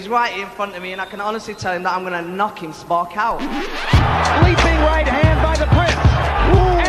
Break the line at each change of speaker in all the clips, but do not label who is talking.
He's right in front of me, and I can honestly tell him that I'm going to knock him spark out.
Leaping right hand by the Prince. And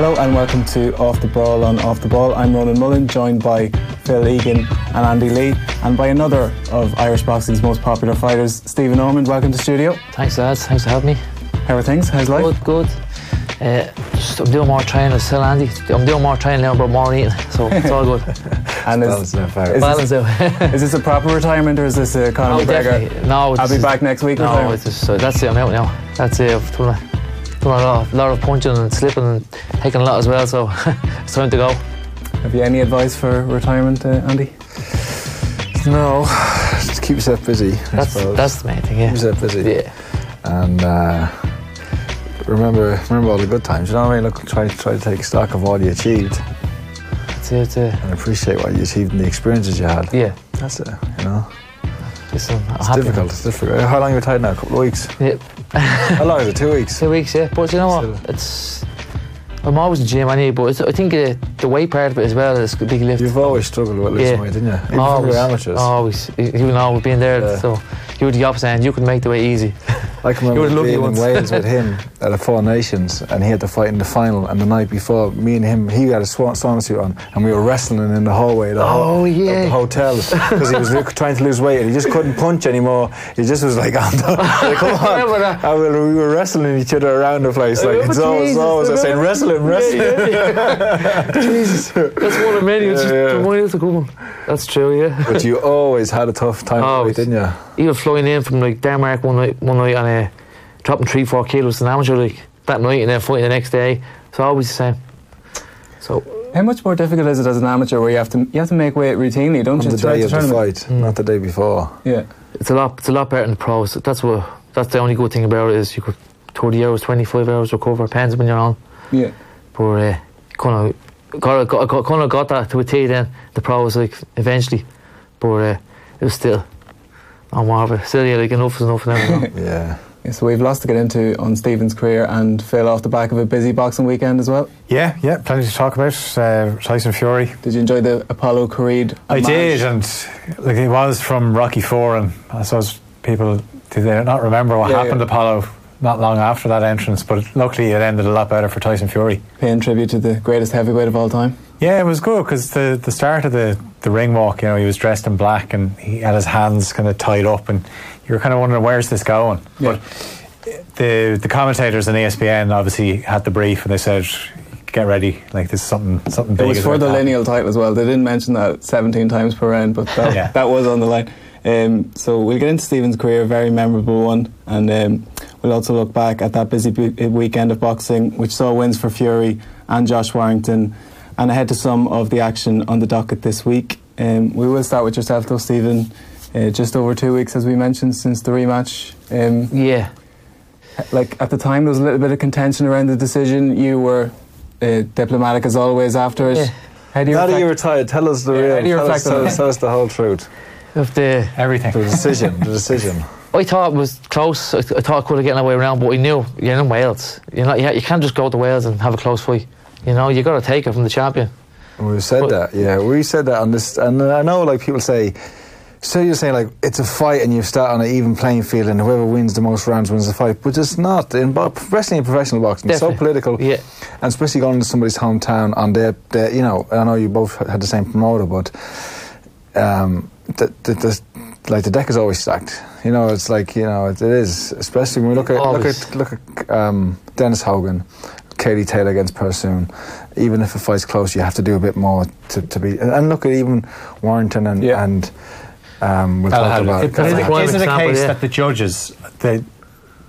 Hello and welcome to Off the Brawl on Off the Ball. I'm Ronan Mullen, joined by Phil Egan and Andy Lee, and by another of Irish boxing's most popular fighters, Stephen Ormond. Welcome to studio.
Thanks, lads. Thanks for having me.
How are things? How's life?
Good, good. Uh, just, I'm doing more training, as still Andy. I'm doing more training now, but more eating, so it's all good.
And
Balance
is,
now, Farrell.
is,
Balance
this,
out.
is this a proper retirement or is this a Conor
No,
McGregor?
definitely. No,
I'll be back next week.
No, it's just, uh, that's it. I'm out now. That's it. I've done a, done a lot, lot of punching and slipping and taking a lot as well. So it's time to go.
Have you any advice for retirement, uh, Andy?
No, just keep yourself busy. I
That's
suppose.
that's the main thing. Yeah.
keep yourself busy.
Yeah.
And uh, remember, remember all the good times. You know what I mean? Look, try, try to take stock of what you achieved
That's it. Uh,
and appreciate what you achieved and the experiences you had.
yeah.
That's it. You know,
I'm
it's difficult. It's difficult. How long are you tied now? A couple of weeks.
Yeah.
How long is it? Two weeks.
Two weeks, yeah. But you know what?
Still.
It's. I'm always in the gym anyway, but it's, I think uh, the weight part of it as well is a big lift.
You've always struggled with losing
Yeah.
weight, didn't you? Even
always,
amateurs.
always. You you know, we've been there,
Yeah.
so you were the opposite end. You could make the way easy.
I can remember being in. Wales with him at a Four Nations, and he had to fight in the final. And the night before, me and him, he had a swan, swan suit on, and we were wrestling in the hallway of the,
Oh,
of
yeah.
the hotel because he was trying to lose weight and he just couldn't punch anymore. He just was like, on the, like, "Come on!"
remember that.
Uh, and we were, wrestling each other around the place. Like
Oh,
it's always, always I saying,
remember?
"Wrestle him, wrestle him."
Jesus, that's one of many. It's just
Yeah, yeah.
the that's a good one. That's true, yeah.
But you always had a tough time, with
Always.
weight, didn't you?
Even flying in from like Denmark one night, one night, and uh, dropping three, four kilos in amateur like that night, and then fighting the next day. It's always the same. So
How much more difficult is it as an amateur where you have to you have to make weight routinely, don't
On
you?
the
throughout
day of the
tournament?
fight, not the day before.
Yeah.
it's a lot. It's a lot better than the pros. That's what. That's the only good thing about it is you could 30 hours, 25 hours recover. Depends when you're on.
Yeah.
But uh, kind of got, got, got, kind of got that to a T then. The pros like eventually, but uh, it was still. I'm more of it. Still, yeah, like enough is enough now. you know.
Yeah.
Yeah, So we've lots to get into on Stephen's career and Phil off the back of a busy boxing weekend as well.
Yeah, yeah, plenty to talk about. Uh, Tyson Fury.
Did you enjoy the Apollo Creed?
I
homage?
did, and like it was from Rocky Four, and I suppose people did they not remember what
Yeah,
happened
yeah.
to Apollo not long after that entrance, but luckily it ended a lot better for Tyson Fury.
Paying tribute to the greatest heavyweight of all time.
Yeah, it was good because the the start of the the ring walk, you know, he was dressed in black and he had his hands kind of tied up, and you were kind of wondering where's this going,
Yeah.
but. The the commentators on ESPN obviously had the brief and they said, "Get ready, like this is something something big."
It was for the
to happen."
lineal title as well. They didn't mention that 17 times per round, but that,
Yeah.
that was on the line. Um, so we'll get into Stephen's career, a very memorable one, and um, we'll also look back at that busy bu- weekend of boxing, which saw wins for Fury and Josh Warrington, and ahead to some of the action on the docket this week. Um, we will start with yourself, though, Stephen. Uh, just over two weeks, as we mentioned, since the rematch. Um,
yeah,
like at the time, there was a little bit of contention around the decision. You were uh, diplomatic as always after it.
Yeah.
How do you
Now that you retired, tell us the
Yeah,
real.
how do you
tell, us, tell, us, tell us the whole truth.
of the
everything.
The decision. the decision.
I thought it was close. I, I thought I could have gotten away around, but I knew you're in Wales. You know, you, you can't just go to Wales and have a close fight. You know, you got to take it from the champion.
We've said
But-
that, yeah. We said that on this, and I know like people say, so you're saying like it's a fight and you start on an even playing field and whoever wins the most rounds wins the fight, but it's not in bo- wrestling and professional boxing. It's so political,
Yeah.
and especially going to somebody's hometown on their, their, you know. I know you both had the same promoter, but um, the, the, the, like the deck is always stacked. You know, it's like you know it, it is, especially when we look at
Always.
look at look at um, Dennis Hogan. Katie Taylor against Persoon. Even if a fight's close, you have to do a bit more to, to be. And, and look at even Warrington and,
Yeah.
and Um, we'll talk about
Is
it.
That's
it,
a
it a case
yeah.
that the judges they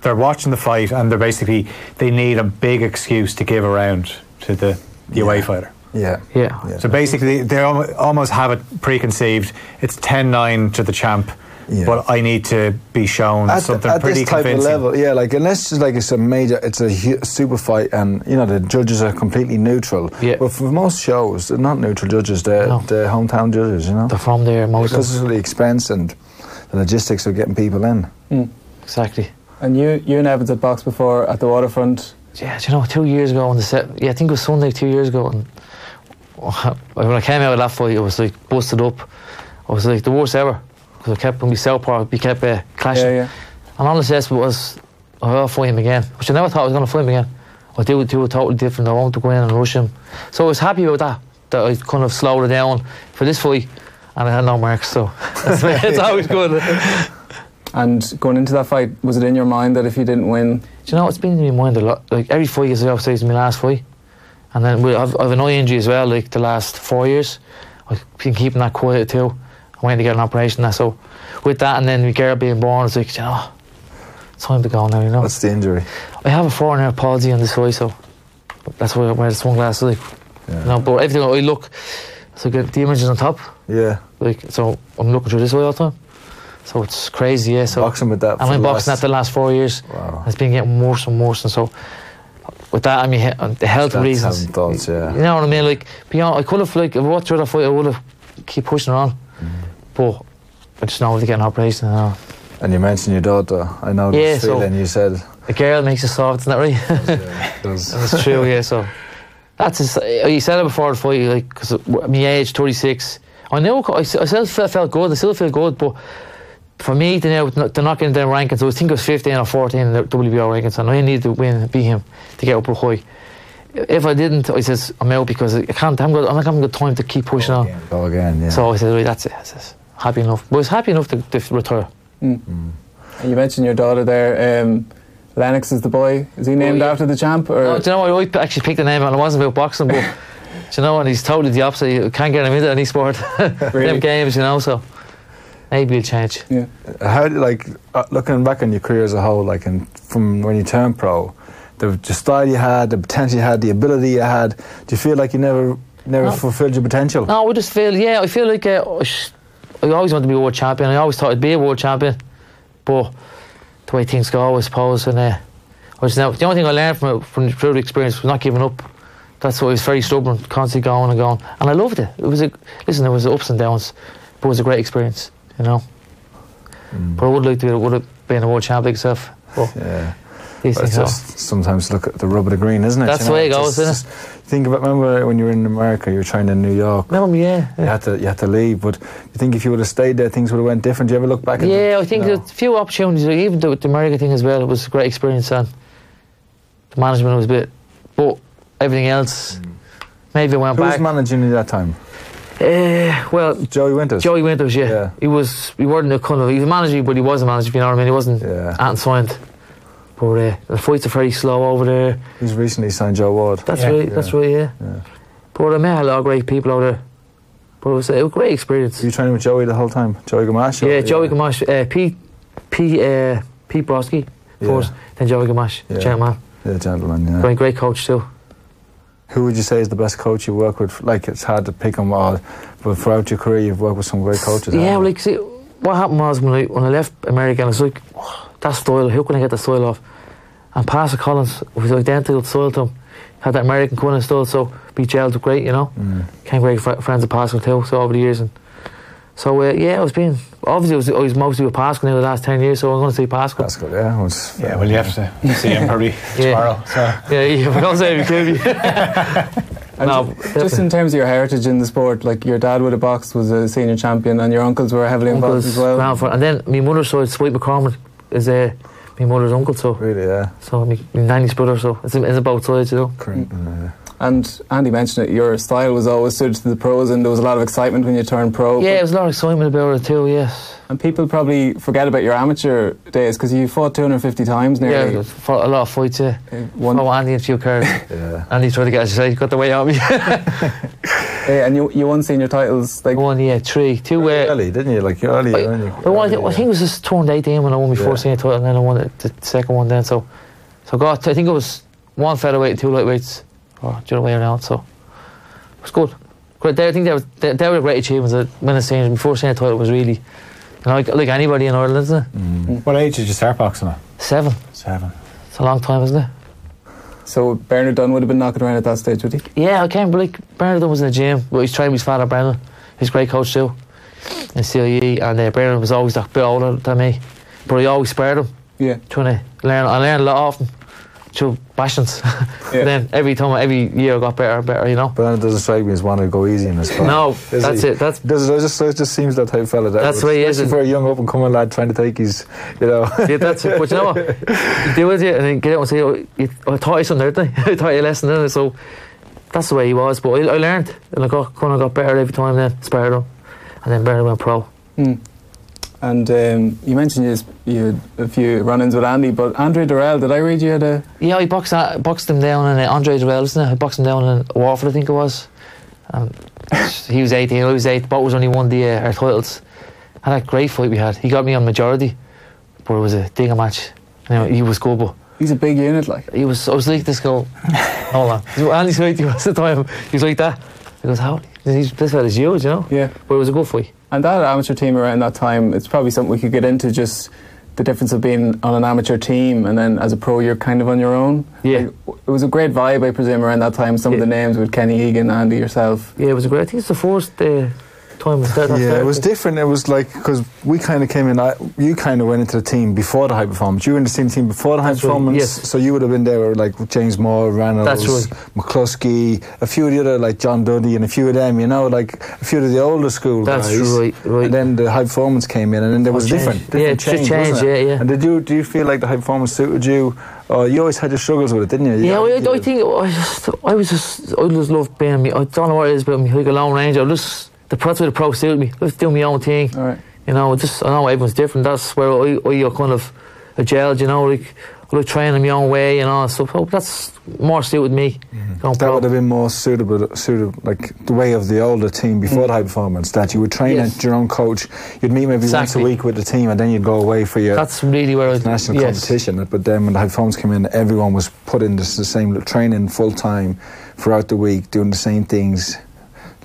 they're watching the fight and they're basically they need a big excuse to give around to the, the away fighter?
Yeah.
Yeah.
Yeah.
So basically, they almost have it preconceived. It's 10-9 to the champ,
Yeah.
but I need to be shown
at,
something
at
pretty
this type
convincing.
of level, yeah, like unless it's like it's a major, it's a hu- super fight, and you know the judges are completely neutral.
Yeah.
But for most shows, they're not neutral judges; they're,
No.
they're hometown judges. You know,
They're from there, most of
because
them.
of the expense and the logistics of getting people in. Hmm.
Exactly.
And you, you and Evans had boxed before at the waterfront.
Yeah, do you know, two years ago on the set, yeah, I think it was Sunday two years ago, and when I came out of that fight, it was like busted up. I was like the worst ever because I kept when we southpaw, we kept uh, clashing.
Yeah, yeah.
And all the assessment was, oh, I'll fight him again, which I never thought I was going to fight him again. I do do it totally different. I want to go in and rush him. So I was happy about that. That I kind of slowed it down for this fight, and I had no marks. So that's it's always good.
And going into that fight, was it in your mind that if you didn't win,
Do you know, it's been in my mind a lot. Like every fight is upstairs in my last fight. And then I've, I've an eye injury as well, like the last four years. I've been keeping that quiet too. Went to get an operation. So with that and then my girl being born, it's like, you know, it's time to go now, you know.
What's the injury?
I have a a half palsy on this eye, so that's why I wear the sunglasses. Like,
Yeah.
you know, but everything I look, so get the images on top.
Yeah,
Like, so I'm looking through this way all the time. So it's crazy, yeah. So
boxing with that.
I've been boxing
last-
that the last four years.
Wow.
It's been getting worse and worse, and so with that, I mean, the health
That's
reasons.
thoughts, yeah.
You know what I mean? Like, beyond, I could have like, if I walked through that fight, I would have keep pushing on. But I just know to get an operation. Know.
And you mentioned your daughter. I know
Yeah,
this
so-
feeling. You said
A girl makes you soft, isn't that right?
it was-
That's true, yeah. So that's just, oh, you said it before the fight, like because my age, thirty six. I know I still felt, felt good. I still feel good, but for me, to now they're not getting down rankings. I think it was fifteen or fourteen in the WBO rankings, and I needed to win, beat him to get up a high. If I didn't, I says I'm out because I can't. I'm, good, I'm not having good time to keep pushing on.
Go again, yeah.
So I said, right, that's it. I says, happy enough. But I was happy enough to, to retire.
And you mentioned your daughter there. Um, Lennox is the boy. Is he named
yeah.
after the champ? Or
Oh, do you know what? I actually picked the name and it wasn't about boxing, but do you know what? He's totally the opposite. You can't get him into any sport.
Really?
Them games, you know, so maybe it'll change.
yeah.
How like uh, looking back on your career as a whole, like and from when you turned pro, the, the style you had, the potential you had, the ability you had. Do you feel like you never never
No.
fulfilled your potential?
No, I just feel, yeah, I feel like uh, I always wanted to be a world champion. I always thought I'd be a world champion, but the way things go, I suppose, and uh, I was never, the only thing I learned from it, from through the experience was not giving up. That's why I was very stubborn, constantly going and going, and I loved it. It was a listen, there was ups and downs, but it was a great experience, you know. But I would like to would have been a world champion myself. But
Yeah.
These
But it's just sometimes look at the rub of the green, isn't it?
That's the way it goes,
just-
isn't
just Think about remember when you were in America, you were training in New York.
Remember, yeah,
You had to you had to leave, but you think if you would have stayed there, things would have went different. Do you ever look back? at
Yeah,
the,
I think
no.
there's a few opportunities, even the, the America thing as well, it was a great experience and the management was a bit, but everything else, maybe I went back.
Who was managing you that time?
uh, well,
Joey Winters.
Joey Winters, yeah.
Yeah.
He was, he wasn't a kind of, he was a manager, but he was a manager, if you know what I mean. He wasn't
Yeah.
yeah. signed. But uh, the fights are very slow over there.
He's recently signed Joe Ward.
That's
Yeah.
right, that's right, yeah.
Yeah.
But I met a lot of great people out there. But it was, it was a great experience.
Were you training with Joey the whole time? Joey Gamache? or-
Yeah, Joey Gamache, uh, Pete, Pete, uh, Pete Broski
Yeah.
first, then Joey Gamache,
Yeah.
gentleman.
Yeah, gentleman. Yeah.
Great, great coach too.
Who would you say is the best coach you work with? Like it's hard to pick them all, but throughout your career, you've worked with some great coaches.
Yeah,
haven't
like see, what happened was when I when I left America, I was like, "Oh, that style, how can I get the style off? And Pascal Collins was identical style to him. Had that American kind of style, so be gelled great, you know.
Mm.
Became great fr- friends with Pascal too, so over the years. And so uh, yeah, I was being obviously I was, I was mostly with Pascal now the last ten years, so I'm going to see Pascal.
That's good. Yeah, it was,
Yeah, well, you have to see him probably
Yeah.
tomorrow. So.
Yeah, yeah, but don't say it, Kirby.
And
no,
ju- just in terms of your heritage in the sport, like your dad would have boxed, was a senior champion, and your uncles were heavily involved
uncles
as well.
ground for, and then my mother's side, Sweet McCormick, is uh, my mother's uncle, so
really, yeah.
so my, nanny's brother, so it's, it's about sides, you know.
Correct. Uh,
And Andy mentioned it, your style was always suited to the pros, and there was a lot of excitement when you turned pro.
Yeah,
but-
there was a lot of excitement about it too. Yes,
and people probably forget about your amateur days because you fought 250 times
yeah,
nearly.
yeah fought a lot of fights. Yeah,
One-
fought Andy in a few cards.
yeah.
Andy tried to get, as you say, got the way on me.
Eh, and you, you won senior titles like
One, yeah, three, two. Uh,
Early, didn't you? Like early,
I,
early,
well, I,
early,
think- I think it was just turned 18 when I won my
Yeah.
first senior title, and then I won the, the second one then. So, so I got, I think it was one featherweight, two lightweights, or the other way around. So it was good. Great. I think they were, they, they were great achievements. That winning senior, my first senior title was really, you know, like, like anybody in Ireland, isn't it?
What age did you start boxing at?
Seven.
Seven.
It's a long time, isn't it?
so Bernard Dunne would have been knocking around at that stage, would he?
Yeah, I can't believe Bernard Dunne was in the gym. Well, he's training with his father, Brendan. He's a great coach too in CIE. And uh, Bernard was always a bit older than me. But he always spared him,
Yeah.
trying to learn. I learned a lot off him through passions.
Yeah.
then every time, every year I got better and better, you know.
But then it doesn't strike me as one to go easy in this sport.
No,
Is
that's
he?
it. That's
Does it just it just seems that type of fella. That
That's
would-
the way he is,
especially for a young up and coming lad trying to take his, you know.
yeah, that's it. But you know what? You deal with it, and then get out and say, oh, you, I taught you something, didn't I? I taught you a lesson, didn't I? So that's the way he was. But I, I learned, and I got kind of got better every time. Then spared him, and then Bernard went pro. Hmm.
And um, you mentioned you, you had a few run-ins with Andy, but Andre Durrell, did I read you had a
Yeah, he boxed, uh, boxed him down in uh, Andre Durrell, isn't it? He boxed him down in Warford, I think it was. Um, he was 18, I was 8. Both was only won the, uh, our titles. Had a great fight we had. He got me on majority, but it was a digger match. Anyway, he was good, but
He's a big unit, like.
he was. I was like this girl. Hold on. Andy's right. He was at the time. He was like that. He goes, how? He's, this fella's huge, you know.
Yeah.
But it was a good fight.
And that amateur team around that time, it's probably something we could get into. Just the difference of being on an amateur team and then as a pro, you're kind of on your own.
Yeah.
Like, it was a great vibe, I presume, around that time. Some of the names with Kenny Egan, Andy, yourself.
Yeah, it was a great. I think it's the first uh, time we started.
Yeah, it was different. It was like because we kind of came in. I, you kind of went into the team before the high performance. You were in the same team before the high
That's right,
performance.
yes.
So you would have been there with like James Moore, Reynolds,
That's right.
McCluskey, a few of the other like John Dudley, and a few of them. You know, like a few of the older school
That's
guys.
right, right.
And then the high performance came in, and then there was
Oh, change.
different,
Yeah,
different
it
change,
changed, yeah, yeah.
And did you do you feel like the high performance suited you? Or you always had your struggles with it, didn't you?
Yeah,
You-
I, I think I just, I was just, I just loved being me. I don't know what it is about me, like a lone ranger. I just the that's where the pro suited me. Let's do my own thing.
All right.
You know, just I know everyone's different. That's where I, I kind of a gelled. You know, like like training my own way and all that stuff. Oh, that's more suited with me. Mm-hmm. Going
That would have been more suitable, suitable, like the way of the older team before mm. the high performance. That you would train
Yes.
at your own coach. You'd meet maybe once a week with the team, and then you'd go away for your
That's really where
national
yes.
competition. But then when the high performance came in, everyone was put in the same training full time throughout the week, doing the same things.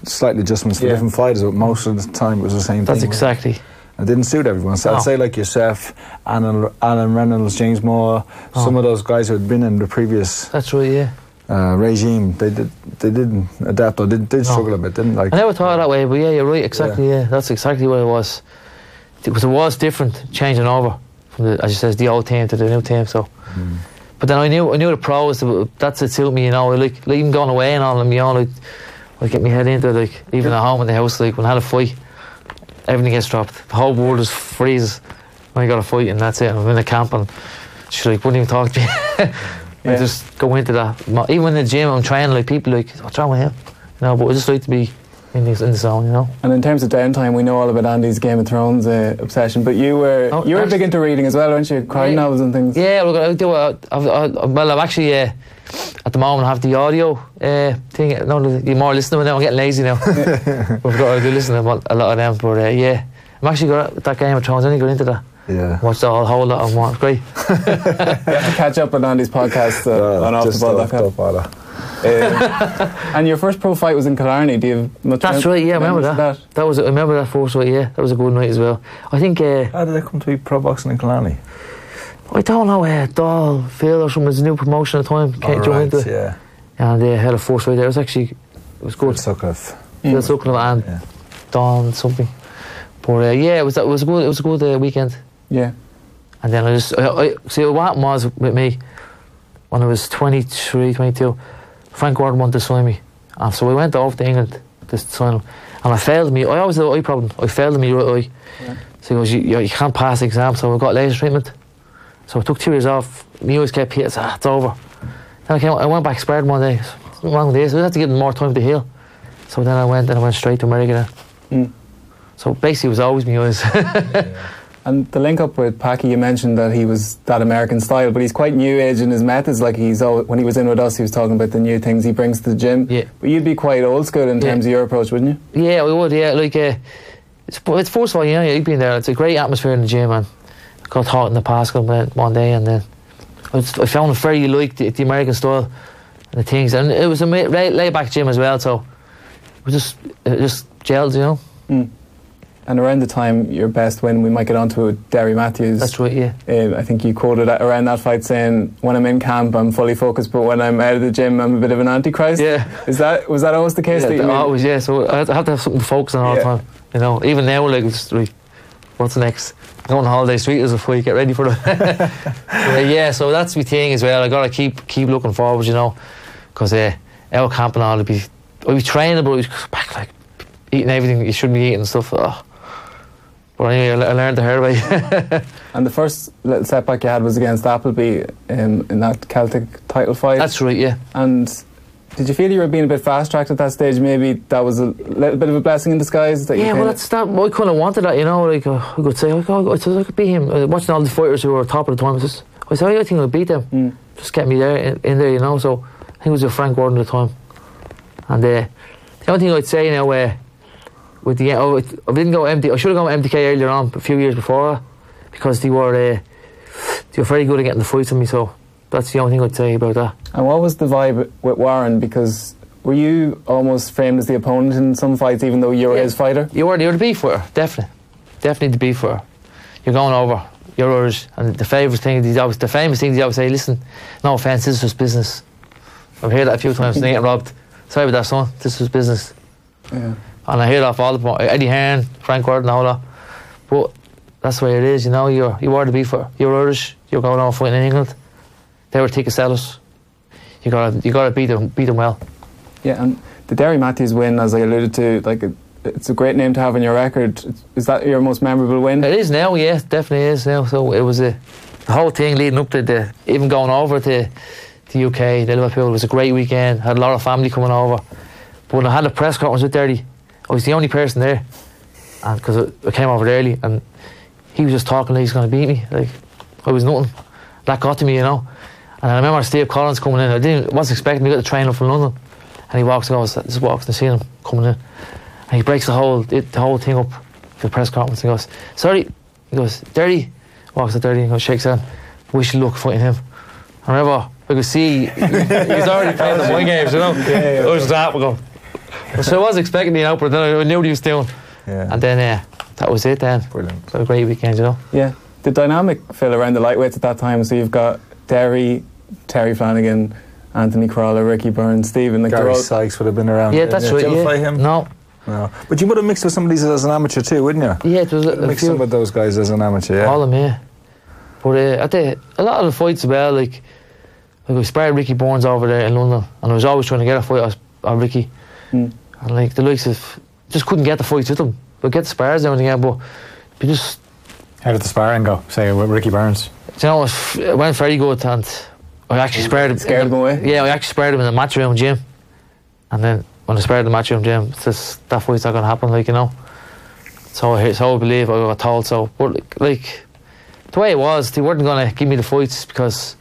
Slight adjustments for
Yeah.
different fighters, but most of the time it was the same
That's
thing.
That's exactly.
It didn't suit everyone. So
No.
I'd say like yourself, Alan, Alan Reynolds, James Moore, some
Oh.
of those guys who had been in the previous
That's right. Yeah.
uh, regime, they did they didn't adapt or did, did
No.
struggle a bit, didn't like.
I never thought of that way, but yeah, you're right. Exactly. Yeah, that's exactly what it was. Because it was different changing over from the, as you says, the old team to the new team. So, but then I knew I knew the pros. That's it suit me. You know, like, like even going away and all, and you know, like, I get my head into it, like even at home in the house, like when I had a fight, everything gets dropped. The whole world just freezes when you got a fight, and that's it. I'm in the camp and she like wouldn't even talk to me. I
Yeah.
just go into that. Even in the gym, I'm training. Like people like, what's wrong with him? You know, but I just like to be in the, in the zone. You know.
And in terms of downtime, we know all about Andy's Game of Thrones uh, obsession, but you were
Oh,
you were big into reading as well, weren't you? Crime
Yeah.
novels and things.
Yeah, look, I do. Uh, I've, I, well, I'm actually uh, at the moment I have the audio uh, thing. No, you're more listening now. I'm getting lazy now. We've got to do listen to a lot of them, but uh, yeah, I'm actually got that Game of Thrones. I only got into that.
yeah.
Watched the whole, whole lot of them. It's great.
You have to catch up on Andy's podcast uh, on
just off
offtheball.com.
top of that.
Um, and your first pro fight was in Killarney. Do you have much
That's right. Yeah, I remember
memories
that. that. was. I remember that first fight. Yeah, that was a good night as well. I think. Uh,
How did they come to be pro boxing in Killarney?
I don't know. Uh, Dahl Phil or something was a new promotion at the time. Came joined into it,
yeah.
and they had a first fight there. It was actually. It was good.
Good Sutcliffe.
Phil Sutcliffe and
Yeah.
Dawn something. But uh, yeah, it was it was a good it was a good uh, weekend.
Yeah.
And then I just I, I, see what happened was with me when I was 23, 22, Frank Warren wanted to sign me, and so I went over to England to sign him, and I failed me. I always had an eye problem. I failed me right eye. So he goes, you, you, you can't pass the exam, so I got laser treatment. So I took two years off. My eyes kept hit. Ah, it's over. Then I came. I went back spread one day. Something wrong with this. I had to give them more time to heal. So then I went and I went straight to America.
Mm.
So basically, it was always me eyes.
And the link up with Packy, you mentioned that he was that American style, but he's quite new age in his methods. Like he's al when he was in with us, he was talking about the new things he brings to the gym.
Yeah.
But you'd be quite old school in
Yeah.
terms of your approach, wouldn't you?
Yeah, we would. Yeah, like uh, it's, it's first of all, you know, you've been there. It's a great atmosphere in the gym, man. I got hot in the Pascal one one day, and then I, was, I found it very like the, the American style and the things, and it was a laid, back gym as well. So it was just it just gelled, you know.
And around the time your best win, we might get onto it, Derry Matthews.
That's right. Yeah.
Uh, I think you quoted around that fight saying, "When I'm in camp, I'm fully focused, but when I'm out of the gym, I'm a bit of an antichrist."
Yeah.
Is that was that always the case?
Yeah,
that you
th-
made?
always, yeah. So I have to have something to focus on all
Yeah.
the time. You know, even now, like, like, what's next? Going on holiday street is a week. Get ready for it. Yeah, so that's my thing as well. I gotta keep keep looking forward, you know, because uh, our camp and all, I'd be, I'd be training, but I'd be back like eating everything you shouldn't be eating and stuff. Oh. But anyway, I learned the hard way.
And the first little setback you had was against Appleby um, in that Celtic title fight.
that's right. Yeah.
And did you feel you were being a bit fast tracked at that stage? Maybe that was a little bit of a blessing in disguise. That you
Yeah, well, that's that. I kind of wanted that, you know. Like uh, I could say, like, oh, I said I could beat him. Uh, watching all the fighters who were top of the time, I, just, I said, oh, I think I'll beat them.
Mm.
Just get me there in, in there, you know. So I think it was with Frank Warren at the time. And uh, the only thing I'd say now, uh, with the oh, it, I didn't go MD. I should have gone MTK earlier on, a few years before, because they were uh, they were very good at getting the fights on me. So that's the only thing I'd say about that.
And what was the vibe with Warren? Because were you almost framed as the opponent in some fights, even though you were
Yeah.
his fighter?
You were, you were the beef for her, definitely. Definitely the beef for her. You're going over, you're Irish, and the favourite thing, they always, the famous thing they always say, listen, no offence, this is just business. I've heard that a few times, they get robbed. Sorry about that, son, this was business.
Yeah.
And I hear off all the. Eddie Hearn, Frank Warren, all that. But that's the way it is, you know, you're, you are the beef for. You're Irish, you're going over fighting in England. They were ticket sellers. You gotta, you gotta beat them, beat them well.
Yeah, and the Derry Matthews win, as I alluded to, like it's a great name to have on your record. Is that your most memorable win?
It is now, yeah, it definitely is now. So it was a the whole thing leading up to the even going over to the UK, the Liverpool It was a great weekend. Had a lot of family coming over. But when I had a press conference with Dirty, I was the only person there, and because I, came over early, and he was just talking like he's going to beat me. Like I was nothing. That got to me, you know. And I remember Steve Collins coming in. I didn't wasn't expecting me got the train up from London, and he walks and goes, just walks and I see him coming in, and he breaks the whole it, the whole thing up for the press conference. and goes, sorry, he goes, dirty. Walks to dirty and goes, shakes hand. Wish you luck fighting him. I remember I could see he's already playing the boy games, you know. It was that we go. So I was expecting the out, but then I knew what he was doing.
Yeah.
And then uh, that was it. Then
Brilliant.
So a great weekend, you know.
Yeah. The dynamic, Phil, around the lightweights at that time. So you've got Derry, Terry Flanagan, Anthony Crolla, Ricky Burns, Stephen. Like they're
Gary
all,
Sykes would have been around.
Yeah, that's
you?
right.
Did you ever
yeah.
fight him?
No,
No. But you would have mixed with some of these as an amateur too, wouldn't you?
yeah, it was a, a
Mixed
few.
some with those guys as an amateur, yeah.
All of them, yeah. But uh, at the, a lot of the fights as well, like, like I sparred Ricky Burns over there in London, and I was always trying to get a fight on- on Ricky.
Mm.
And like the likes of, just couldn't get the fights with him. But get the spars and everything, yeah, but you just,
How did the sparring go? Say with Ricky Burns.
you know, it, went very good, and I actually sparred him.
Scared him away?
Yeah, I actually sparred him in the Matchroom gym. And then when I sparred in the Matchroom gym, it's just, that fight's not to happen, like, you know. So I, so I believe I got told so. But like, like the way it was, they weren't going to give me the fights because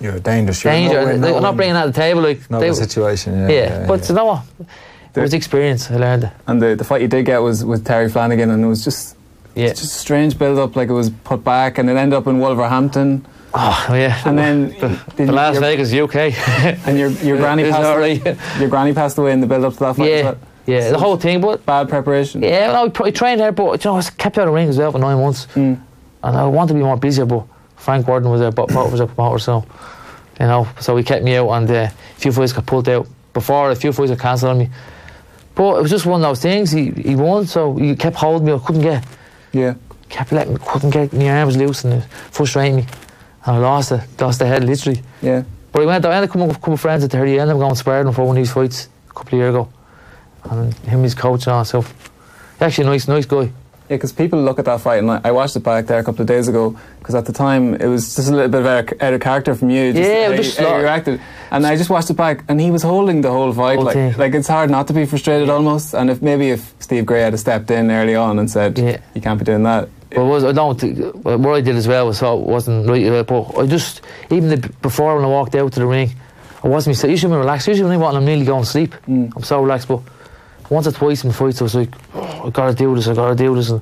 You're a dangerous. You're
danger.
nowhere-
They-
nowhere-
I'm not bringing that to the table. Like
Not
they,
the situation, yeah.
yeah, but you know what? It was experience. I learned
and the, the fight you did get was with Terry Flanagan, and it was just
Yeah.
it's just a strange build up. Like it was put back, and it ended up in Wolverhampton,
Oh yeah.
and then
the, the Las
your-
Vegas, UK.
and your your granny passed away. Your granny passed away in the build up to that fight.
yeah, yeah. The whole thing, but
bad preparation.
yeah, no, I pr- I trained there, but you know, I was kept out of the ring as well for nine months,
Mm.
and I wanted to be more busier. But Frank Warren was there, but Bob was a promoter, so you know, so he kept me out, and uh, a few fights got pulled out before. A few fights got cancelled on me. But it was just one of those things. He he won, so he kept holding me. I couldn't get.
Yeah.
kept letting me, couldn't get my arms loose and it frustrated me. And I lost it, lost the head literally.
Yeah.
But I went, I ended up coming with a couple of friends at 30, I ended up going sparring for one of these fights a couple of years ago. And him, his coach and all, so actually a nice, nice guy.
Yeah, because people look at that fight, and I, I watched it back there a couple of days ago. Because at the time, it was just a little bit of out of, character from you. Just
Yeah,
how,
just
how you reacted. And I just watched it back, and he was holding the whole fight. Like, like it's hard not to be frustrated almost. And if maybe if Steve Gray had stepped in early on and said,
Yeah.
"You can't be doing that,"
it was, I don't think, what I did as well was so it wasn't right. uh, But I just, even the, before when I walked out to the ring, I wasn't myself. Usually I'm relaxed. Usually when I want, I'm nearly going to sleep. I'm so relaxed. But once or twice in the fights, I was like, oh, I gotta do this, I gotta do this. And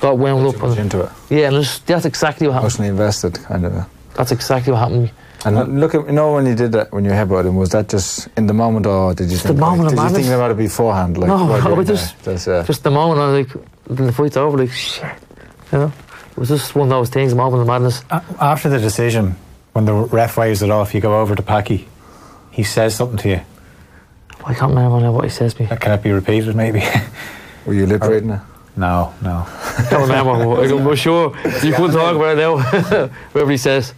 got wound up.
Much
And,
into it.
yeah, and just, that's exactly what happened.
Emotionally invested, kind of. a-
That's exactly what happened to me.
And look, at, you know, when you did that, when you headbutted him, was that just in the moment, or did you
Just
think?
the moment
like,
of
did you think about it beforehand? Like,
No,
while
I was just-
there? Uh,
Just the moment I was like, when the fight's over, like, shit. You know? It was just one of those things, a moment of madness.
After the decision, when the ref waves it off, you go over to Packy. He says something to you.
I can't remember now what he says to me.
Can it be repeated, maybe?
were you lip reading it?
no, no.
I can't remember. I'm sure you couldn't talk about it now. Whatever he says.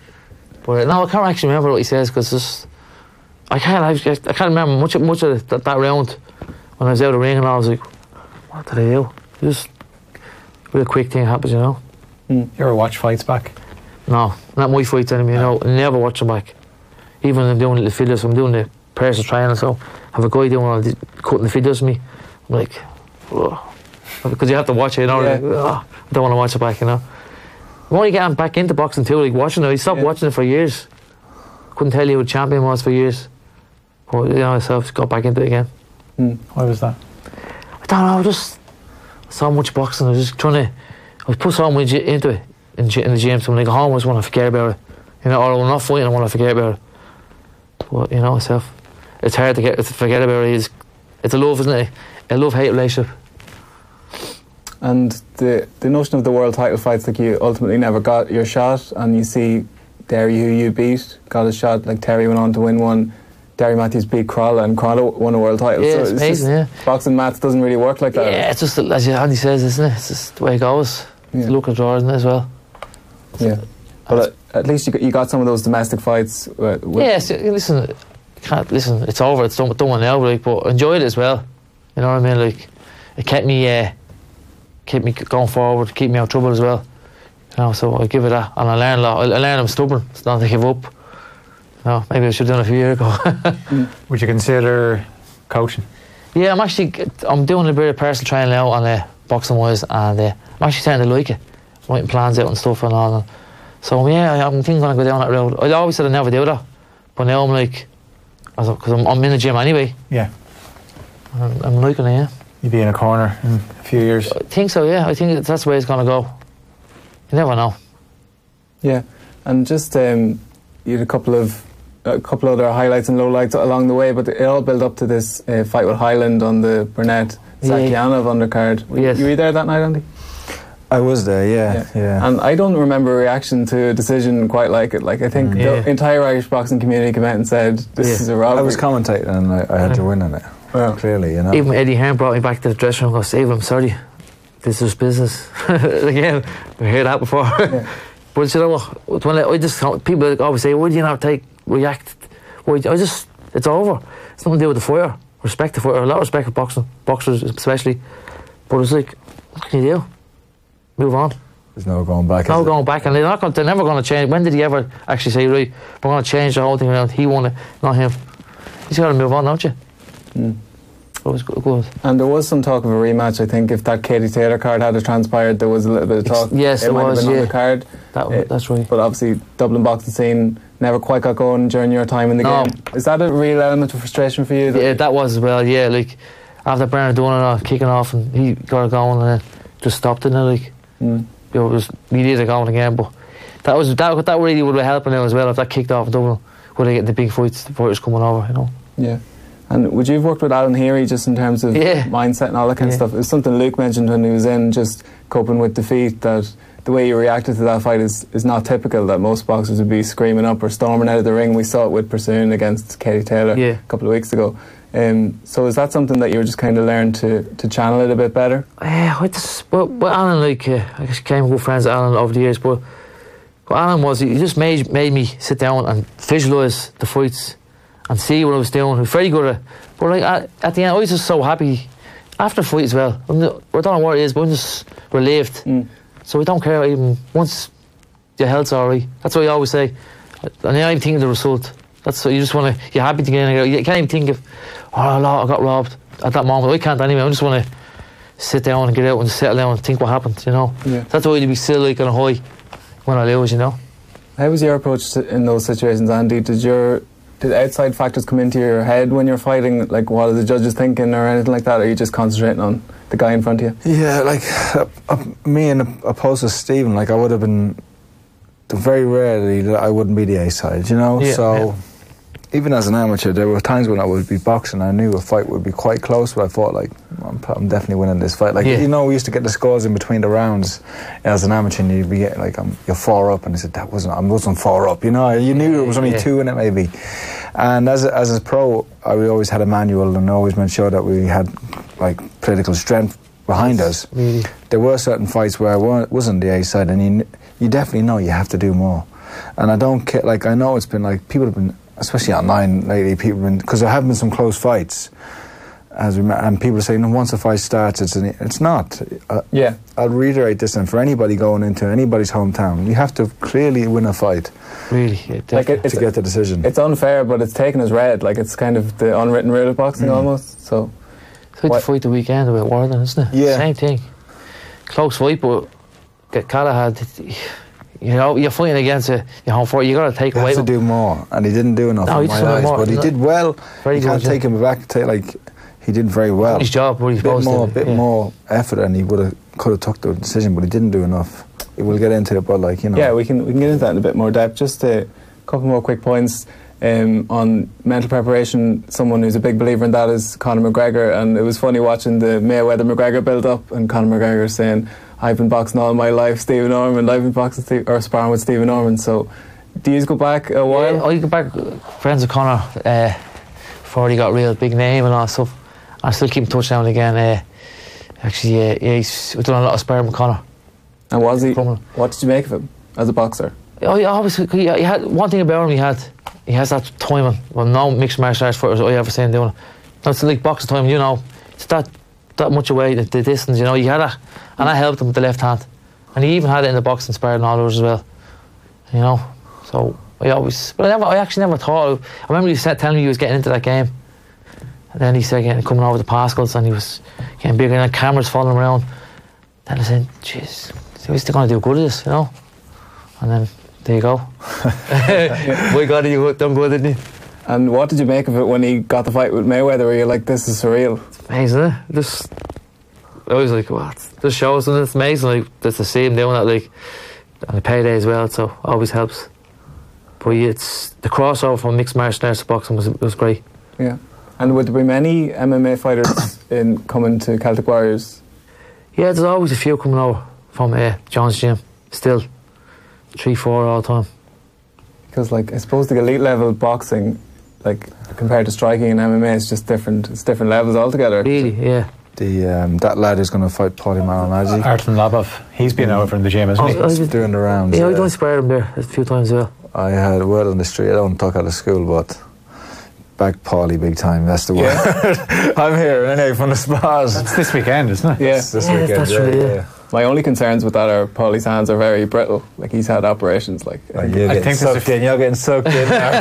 But uh, no, I can't actually remember what he says because just I can't. I, I can't remember much of much of that, that round when I was out of the ring and I was like, what did I do? Just real quick thing happens, you know.
You ever watch fights back?
No, not my fights anymore. You know, I never watch them back. Even when I'm doing little videos, I'm doing the personal training. And so have a guy doing all the cutting the videos with me. I'm like, because you have to watch it. You know,
Yeah.
like, "Ugh, I don't want to watch it back. You know. I'm only getting back into boxing too. Like watching it, I stopped
Yeah.
watching it for years. Couldn't tell you who the champion was for years. But you know, so just got back into it again. Hmm.
Why was that?
I don't know, I just so much boxing. I was just trying to, I put so much into it in, in the gym. So when I go home, I just want to forget about it. You know, or when I'm not fighting, I want to forget about it. But you know, myself, it's hard to get to forget about it. It's, it's a love, isn't it? A love hate relationship.
And the the notion of the world title fights, like you ultimately never got your shot, and you see Derry, who you beat, got a shot. Like Terry went on to win one. Derry Matthews beat Crolla, and Crolla won a world title.
Yeah,
so
it's
just-
amazing, yeah.
Boxing maths doesn't really work like that.
Yeah, it's just as Andy says, isn't it? It's just the way it goes.
Yeah.
It's luck of draw, isn't it, as well?
Yeah. But at, at least you got, you got some of those domestic fights. uh, With,
Yeah, so, listen, can't listen. It's over. It's done, done now, like, but I enjoyed it as well. You know what I mean? Like, it kept me, uh, kept me going forward, keep me out of trouble as well. You know, so I give it that, and I learned a lot. I I learned I'm stubborn. It's not to give up. You know, maybe I should have done it a few years ago.
Would you consider coaching?
yeah, I'm actually, I'm doing a bit of personal training now on uh, boxing wise, and uh, I'm actually starting to like it. Writing plans out and stuff and all. And so yeah, I- I'm thinking I'm gonna go down that road. I always said I'd never do that, but now I'm like, because I'm, I'm in the gym anyway.
Yeah.
I'm, I'm liking it, yeah.
You'd be in a corner in a few years.
I think so, yeah. I think that's the way it's going to go. You never know.
Yeah, and just um, you had a couple of a couple other highlights and lowlights along the way, but it all built up to this uh, fight with Hyland on the Burnett
Yeah.
Zhakiyanov undercard. Were,
Yes.
you were you there that night, Andy?
I was there, yeah, yeah.
And I don't remember a reaction to a decision quite like it. Like I think mm.
Yeah.
the entire Irish boxing community came out and said, "This
Yeah.
is a robbery."
I was commentating and I, I had to win on it.
Well,
Clearly, you know.
Even Eddie Hearn brought me back to the dressing room and goes, Steve, I'm sorry. This is business. Again, we heard that before. but you know what? When I, I just, people always say, why do you not take, react? Why, I just, it's over. It's nothing to do with the fire. Respect the fire. A lot of respect for boxing, boxers especially. But it's like, what can you do? Move on.
There's no going back.
No
it?
going back, and they're not going. They're never going to change. When did he ever actually say, "Right, we're going to change the whole thing around"? He won it, not him. He's got to move on, don't you?
Hmm.
It was good.
and there was some talk of a rematch. I think if that Katie Taylor card had transpired, there was a little bit of talk.
yes,
it might
was,
have been
yeah.
on the card.
That,
Uh,
that's right.
But obviously, Dublin boxing scene never quite got going during your time in the
No.
game. Is that a real element of frustration for you? that-
Yeah, that was as well. Yeah, like after Bernard doing it, all, kicking off, and he got it going, and then just stopped it. Like
Mm.
you know, it was we needed it going again, but that was that that really would have helped now as well if that kicked off in Dublin. Would have get the big fights, the fighters coming over, you know.
Yeah. And would you have worked with Alan Heary just in terms of
Yeah.
mindset and all that kind
Yeah.
of stuff? It was something Luke mentioned when he was in, just coping with defeat, that the way you reacted to that fight is, is not typical, that most boxers would be screaming up or storming out of the ring. We saw it with Persoon against Katie Taylor
Yeah.
a couple of weeks ago. Um, so is that something that you were just kind of learned to, to channel it a bit better?
Yeah, I just, but, but Alan, like, uh, I just became good friends with Alan over the years, but what Alan was, he just made, made me sit down and visualise the fights and see what I was doing. He was very good at it. But like, at, at the end, I was just so happy after the fight as well. I'm not, I don't know what it is, but I'm just relieved.
Mm.
So we don't care even once your health's alright. That's what I always say. And you're not even thinking of the result. That's what you just want to. You're happy to get in. and go. You can't even think of, oh, Lord, I got robbed at that moment. I can't anyway. I just want to sit down and get out and settle down and think what happened. You know,
Yeah.
that's why to be still like on a high when I lose. You know.
How was your approach to, in those situations, Andy? Did your did outside factors come into your head when you're fighting? Like, what are the judges thinking, or anything like that? Or are you just concentrating on the guy in front of you?
Yeah, like uh, uh, me and opposed to Stephen, like I would have been very rarely that I wouldn't be the A side, you know.
Yeah,
so
yeah.
Even as an amateur, there were times when I would be boxing. I knew a fight would be quite close, but I thought like I'm, I'm definitely winning this fight. Like
Yeah.
you know, we used to get the scores in between the rounds as an amateur, and you'd be getting, like I'm, you're four up, and I said that wasn't I wasn't four up. You know, you knew there was only
Yeah.
two in it maybe. And as a, as a pro, I we always had a manual and always made sure that we had like political strength behind us
Really.
there were certain fights where I wasn't the A side, and you, you definitely know you have to do more. And I don't care, like, I know it's been like, people have been, especially online lately, people have been, because there have been some close fights, as we, and people are saying, no, once a fight starts, it's, an, it's not. Uh,
Yeah.
I'll reiterate this, and for anybody going into anybody's hometown, you have to clearly win a fight
Really. Yeah,
Like, it, it's,
to get the decision.
it's unfair, but it's taken as read. Like, it's kind of the unwritten rule of boxing almost. So,
It's like
What-
the fight the weekend about Warden, isn't it?
Yeah.
Same thing. Close fight, but Kid Galahad. You know, you're fighting against a your home for You got to take
You
away.
have to do more, and he didn't do enough
No,
in
he
my eyes.
more,
but he did well.
Very
you
good,
can't
yeah.
take him back. Take, like he did very well.
his job, what he's
bit
supposed
more,
to.
bit
yeah.
more effort, and he would have could have took the decision, but he didn't do enough. We'll get into it, but like you know,
yeah, we can we can get into that in a bit more depth. Just a couple more quick points um, on mental preparation. Someone who's a big believer in that is Conor McGregor, and it was funny watching the Mayweather McGregor build up, and Conor McGregor saying, "I've been boxing all my life, Stephen Ormond. I've been boxing Steve, or sparring with Stephen Ormond." So, do you go back a while?
Yeah, I go back friends with Conor uh, before he got real big name and all that stuff. I still keep in touch now and again. Uh, actually, uh, yeah, he's we've done a lot of sparring with Conor.
and was he?
Crumlin.
What did you make of him as a boxer?
Oh, yeah, obviously, he, he had one thing about him. He had he has that timing. Well, no mixed martial arts fighters I ever seen doing it. That's like boxing time. You know, it's that that much away the, the distance. You know, you had that, and I helped him with the left hand, and he even had it in the boxing sparring and all those as well. You know, so I always, but I never, I actually never thought. I remember he said telling me he was getting into that game, and then he said getting coming over the Pascals, and he was getting bigger, and the cameras following around. Then I said, "Jeez, he's still going to do good at this," you know, and then. There you go. we got it, you done good, didn't you?
And what did you make of it when he got the fight with Mayweather? Were you like, "This is surreal"?
It's Amazing, isn't it? Just, I was like, what? This shows, and it's amazing, like, just to see him doing that, like, on a payday as well, so always helps. But yeah, it's the crossover from mixed martial arts to boxing was, was great.
Yeah. And would there be many MMA fighters in coming to Celtic Warriors?
Yeah, there's always a few coming over from uh, John's gym, still. Three, four all the time.
Because, like, I suppose the elite level boxing, like compared to striking and MMA, it's just different. It's different levels altogether.
Really, yeah.
the um, that lad is going to fight Paulie Malignaggi.
Artem Lobov. He's been over in the gym, hasn't he?
Oh,
He's doing the rounds.
Yeah, I done spare him there a few times as well.
I had a word on the street. I don't talk out of school, but back Paulie big time. That's the word. I'm here anyway from the spas.
It's this weekend, isn't it?
Yeah.
It's this
Yeah,
weekend.
that's
yeah,
right, yeah.
yeah.
My only concerns with that are Paulie's hands are very brittle. Like he's had operations. Like I think-
you're
I
getting
think there's
sucked in. You're getting sucked in now.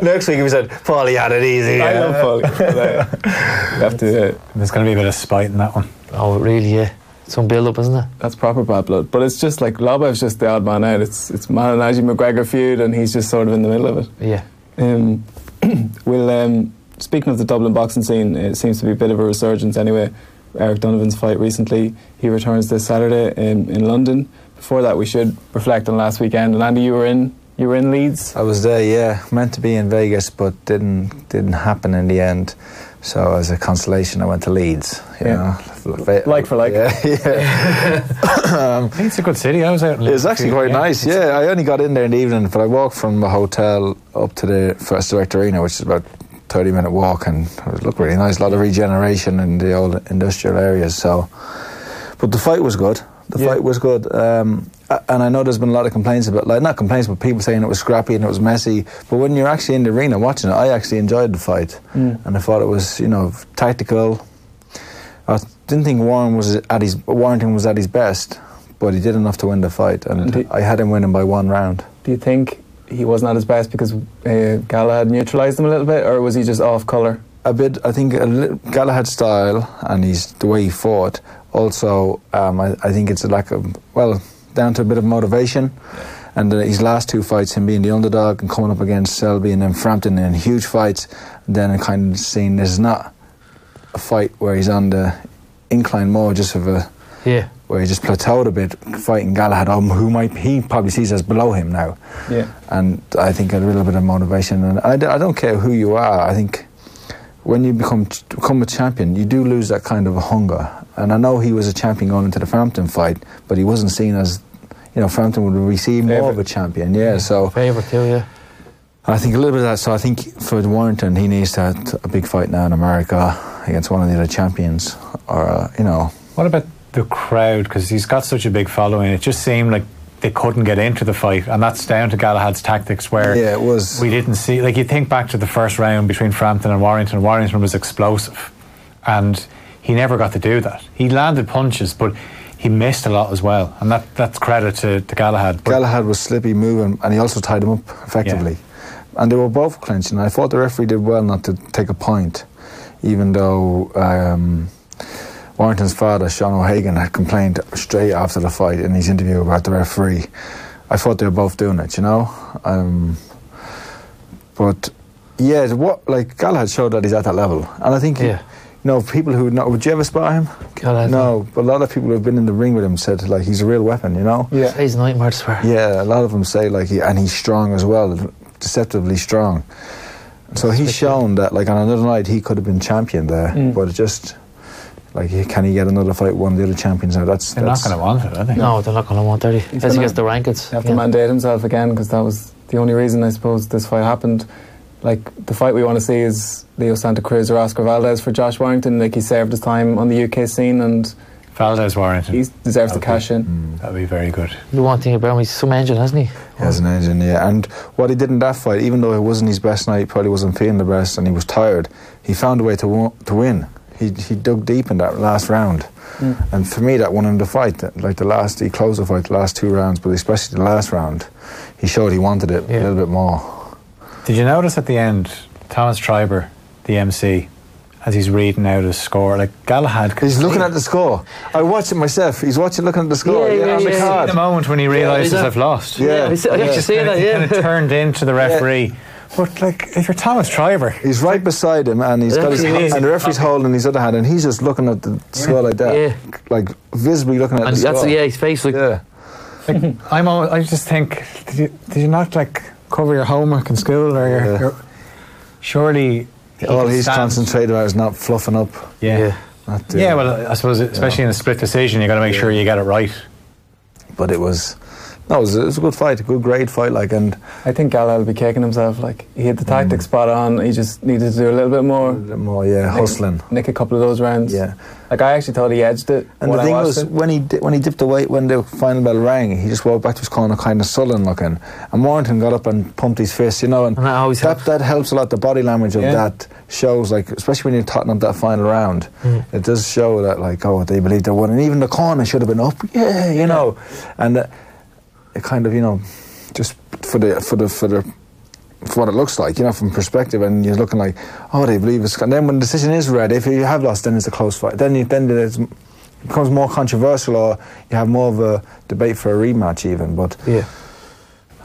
Next week we said Paulie had it easy.
I
yeah.
love Paulie. you have to. Uh,
There's going to be a bit of spite in that one.
Oh, really, yeah. Some build up, isn't it?
that's proper bad blood. But it's just like Lobov's just the odd man out. It's it's man and Malignaggi McGregor feud, and he's just sort of in the middle of it.
Yeah.
Um, we'll, um, speaking of the Dublin boxing scene, it seems to be a bit of a resurgence anyway. Eric Donovan's fight recently, he returns this Saturday in, in London. Before that, we should reflect on last weekend. And Andy, you were in, you were in Leeds.
I was there, yeah. Meant to be in Vegas, but didn't didn't happen in the end. So as a consolation, I went to Leeds. You
Yeah.
know,
Like for like.
Yeah, yeah.
Um, it's a good city. I was out. in
It was actually quite
yeah.
nice. Yeah, I only got in there in the evening, but I walked from the hotel up to the First Direct Arena, which is about thirty minute walk, and it looked really nice. A lot of regeneration in the old industrial areas. So, but the fight was good. The
Yeah.
fight was good. Um, and I know there's been a lot of complaints about, like not complaints, but people saying it was scrappy and it was messy. But when you're actually in the arena watching it, I actually enjoyed the fight,
Mm.
and I thought it was, you know, tactical. I didn't think Warren was at his Warrington was at his best, but he did enough to win the fight, and
And
I had him winning by one round.
Do you think he wasn't at his best because uh, Galahad neutralised him a little bit, or was he just off colour?
a bit. I think a li- Galahad's style and he's the way he fought. Also, um, I, I think it's a lack of well down to a bit of motivation. And uh, his last two fights, him being the underdog and coming up against Selby and then Frampton in huge fights, and then kind of seeing this is not a fight where he's on the incline more, just of a
Yeah.
Where he just plateaued a bit fighting Galahad, um, who might he probably sees as below him now.
Yeah.
And I think a little bit of motivation. And I, d- I don't care who you are. I think when you become become a champion, you do lose that kind of a hunger. And I know he was a champion going into the Frampton fight, but he wasn't seen as, you know, Frampton would receive more of a champion. Yeah, so
Favourite too, yeah.
I think a little bit of that. So I think for Warrington, he needs to have a big fight now in America against one of the other champions, or uh, you know,
What about the crowd? Because he's got such a big following. It just seemed like they couldn't get into the fight, and that's down to Galahad's tactics. Where
Yeah, it was-
We didn't see like you think back to the first round between Frampton and Warrington. Warrington was explosive, and he never got to do that. He landed punches, but he missed a lot as well, and that that's credit to, to Galahad. But
Galahad was slippy moving, and he also tied him up effectively. And they were both clinching. I thought the referee did well not to take a point, even though um, Warrington's father, Sean O'Hagan, had complained straight after the fight in his interview about the referee. I thought they were both doing it, you know. Um, but yeah, what like Galahad showed that he's at that level, and I think
Yeah.
you know people who know. Would you ever spar him?
Galahad,
no, but a lot of people who've been in the ring with him said like he's a real weapon, you know.
Yeah.
He's a nightmare to swear.
Yeah, a lot of them say like, he, and he's strong as well, deceptively strong. So he's shown that like on another night he could have been champion there,
Mm.
but it just like can he get another fight one of the other champions now? That's
they're not going to want it, are they?
No, they're not going to want that. As he
gonna
gets the rankings.
have to
yeah.
mandate himself again because that was the only reason I suppose this fight happened. Like the fight we want to see is Leo Santa Cruz or Oscar Valdez for Josh Warrington. Like he served his time on the UK scene and
Valdez Warrington.
he deserves to
Okay.
cash in. Mm.
That'd be very good.
The one thing about him, he's some engine, hasn't he?
He has an engine, yeah. And what he did in that fight, even though it wasn't his best night, probably wasn't feeling the best, and he was tired, he found a way to wo- to win. He he dug deep in that last round, hmm. and for me, that won him the fight. Like the last, he closed the fight, the last two rounds, but especially the last round, he showed he wanted it
Yeah.
a little bit more.
Did you notice at the end, Thomas Treiber, the MC, as he's reading out his score, like Galahad. could
He's looking at the score. I watched it myself. He's watching, looking at the score.
Yeah,
Yeah,
yeah,
on the card.
the moment when he realises
Yeah,
I've lost.
Yeah.
I see- I actually see that,
He
yeah.
kind of turned into the referee. But like, if you're Thomas Treiber,
He's right beside him, and he's got his
Actually,
and the referee's holding his other hand, and he's just looking at the score like that,
Yeah.
like visibly looking at
And
the
that's,
score.
yeah, his face, like,
yeah.
like, I'm. All, I just think, did you, did you not like cover your homework in school, or your,
Yeah.
your surely he
All he's
stand-
concentrated on is not fluffing up.
Yeah.
Yeah.
Yeah, well, I suppose, especially in a split decision, you got to make sure you get it right.
but it was no, it was, it was a good fight, a good grade fight. Like, and
I think Galahad will be kicking himself. Like he hit the tactics spot on. He just needed to do a little bit more.
Little more, yeah, hustling.
Nick a couple of those rounds.
Yeah.
Like I actually thought he edged it.
And the thing was,
it.
when he di- when he dipped away, when the final bell rang, he just walked back to his corner, kind of sullen looking. And Warrington got up and pumped his fist, you know, and,
And that always
that
helps.
that helps a lot. The body language of
Yeah.
that shows, like, especially when you're totting up that final round,
Mm.
it does show that, like, oh, they believe they won, and even the corner should have been up, yeah, you know, and uh, it kind of, you know, just for the for the for the for what it looks like, you know, from perspective, and you're looking like, oh, they believe it's. And then when the decision is read, if you have lost, then it's a close fight. Then you, then it's, it becomes more controversial, or you have more of a debate for a rematch, even. But
yeah.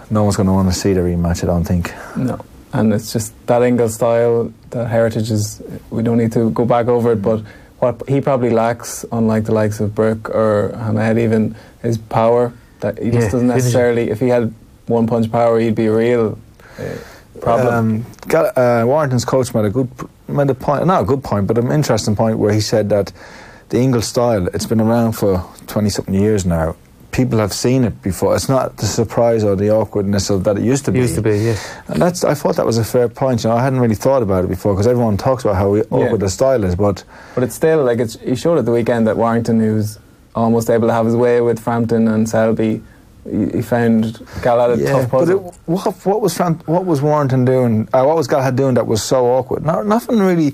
no one's going to want to see the rematch, I don't think.
No. And it's just that Ingle style, that heritage is, we don't need to go back over it, but what he probably lacks, unlike the likes of Brook or Hamed even, is power. That he
Yeah,
just doesn't necessarily, if he had one punch power, he'd be a real uh, problem.
Um, Gal- uh, Warrington's coach made a good made a point, not a good point, but an interesting point where he said that the English style it's been around for twenty something years now. People have seen it before. It's not the surprise or the awkwardness of that it used to be.
Used to be, yeah.
And that's I thought that was a fair point. You know, I hadn't really thought about it before because everyone talks about how awkward the style is, but
But it's still like it's, he showed at the weekend that Warrington, who's almost able to have his way with Frampton and Selby, he, found Galahad a tough
but
puzzle.
it, what, what was what was Warrington doing? Uh, what was Galahad doing that was so awkward? No, nothing really.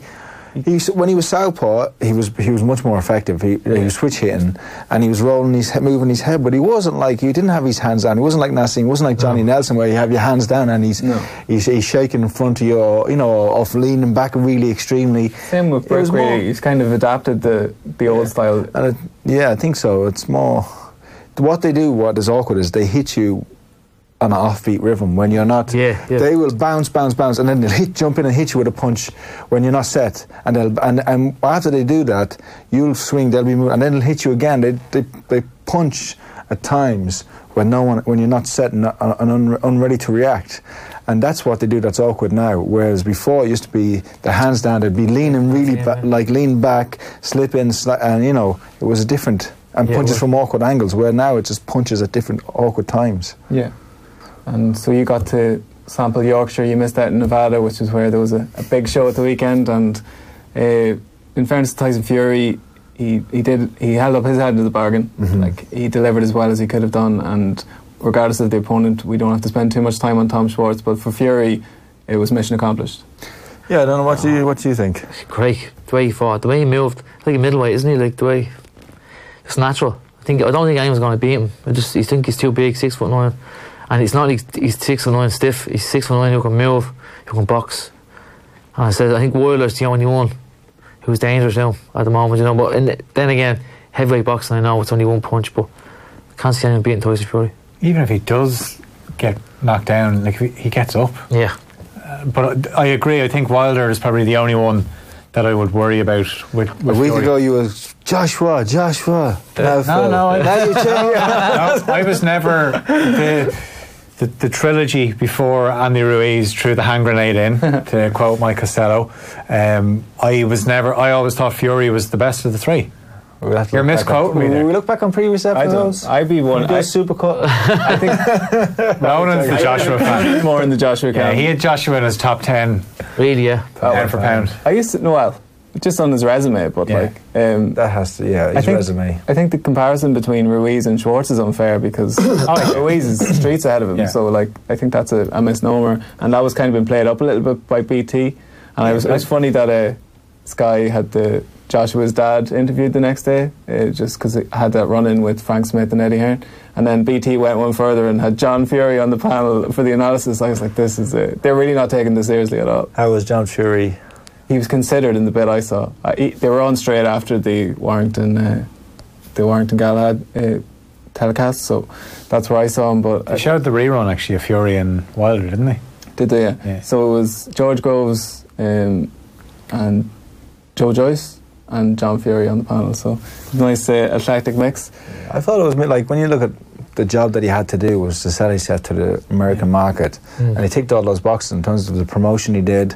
He when he was southpaw, he was he was much more effective. He, he was switch hitting, and he was rolling his head, moving his head. But he wasn't like he didn't have his hands down. He wasn't like Naseem. He wasn't like Johnny Nelson, where you have your hands down and he's he's, he's shaking in front of you, or you know, off leaning back really extremely.
Same with
It was
Brook,
more-
really. He's kind of adapted the, the old style.
And it, yeah, I think so. It's more what they do. What is awkward is they hit you an offbeat rhythm when you're not.
Yeah, yeah.
They will bounce, bounce, bounce, and then they'll hit, jump in and hit you with a punch when you're not set. And they'll and, and after they do that, you'll swing. They'll be moving, and then they'll hit you again. They they, they punch at times when no one when you're not set and, uh, and un, unready to react. And that's what they do. That's awkward now. Whereas before, it used to be the hands down. They'd be leaning really, ba- like lean back, slip in, sli- and you know, it was a different and
Yeah,
punches from awkward angles. Where now it just punches at different awkward times.
Yeah. And so you got to sample Yorkshire. You missed out in Nevada, which is where there was a, a big show at the weekend. And uh, in fairness to Tyson Fury, he, he did he held up his head to the bargain. Like he delivered as well as he could have done. And regardless of the opponent, we don't have to spend too much time on Tom Schwartz. But for Fury, it was mission accomplished.
Yeah, I don't know what do you what do you think?
Great. The way he fought, the way he moved, like a middleweight, isn't he? Like the way it's natural. I think I don't think anyone's going to beat him. I just I think he's too big, six foot nine, and it's not like he's six foot nine stiff. He's six foot nine who can move, who can box. And I said I think Wilder's the only one who's dangerous now at the moment, you know. But in the, then again, heavyweight boxing, I know it's only one punch, but I can't see anyone beating Tyson Fury.
Even if he does get knocked down, like he he gets up.
Yeah.
Uh, but I I agree. I think Wilder is probably the only one that I would worry about. With, with
A week
Fury.
ago, you were Joshua, Joshua. Uh, now, Phil.
no, I-
now you change.
no, I was never the, the the trilogy before Andy Ruiz threw the hand grenade in, to quote Mike Costello. Um, I was never. I always thought Fury was the best of the three.
We'll
You're
look back on-
misquoting me there.
We look back on previous episodes.
I'd be one.
We do a
I,
super cut.
I think
Ronan's the Joshua fan.
more in the Joshua
Yeah,
camp.
he had Joshua in his top ten,
Really, yeah.
pound for pound.
I used to know well, just on his resume, but
Yeah.
like. Um,
That has to, yeah,
I
his
think,
resume.
I think the comparison between Ruiz and Schwartz is unfair because like, Ruiz is streets ahead of him.
Yeah.
So like I think that's a, a misnomer, and that was kind of been played up a little bit by BT. And I was, it was funny that uh, Sky had the Joshua's dad interviewed the next day, uh, just because it had that run in with Frank Smith and Eddie Hearn. And then BT went one further and had John Fury on the panel for the analysis. I was like, this is a, they're really not taking this seriously at all.
How was John Fury?
He was considered in the bit I saw. Uh, he, they were on straight after the Warrington, uh, the Warrington Galahad uh, telecast, so that's where I saw him. But
They
uh,
showed the rerun actually of Fury and Wilder, didn't they?
did they? Yeah.
Yeah.
So it was George Groves um, and Joe Joyce and John Fury on the panel. So it was nice uh, eclectic mix.
I thought it was mi- like when you look at the job that he had to do was to sell himself to the American market, and he ticked all those boxes in terms of the promotion he did,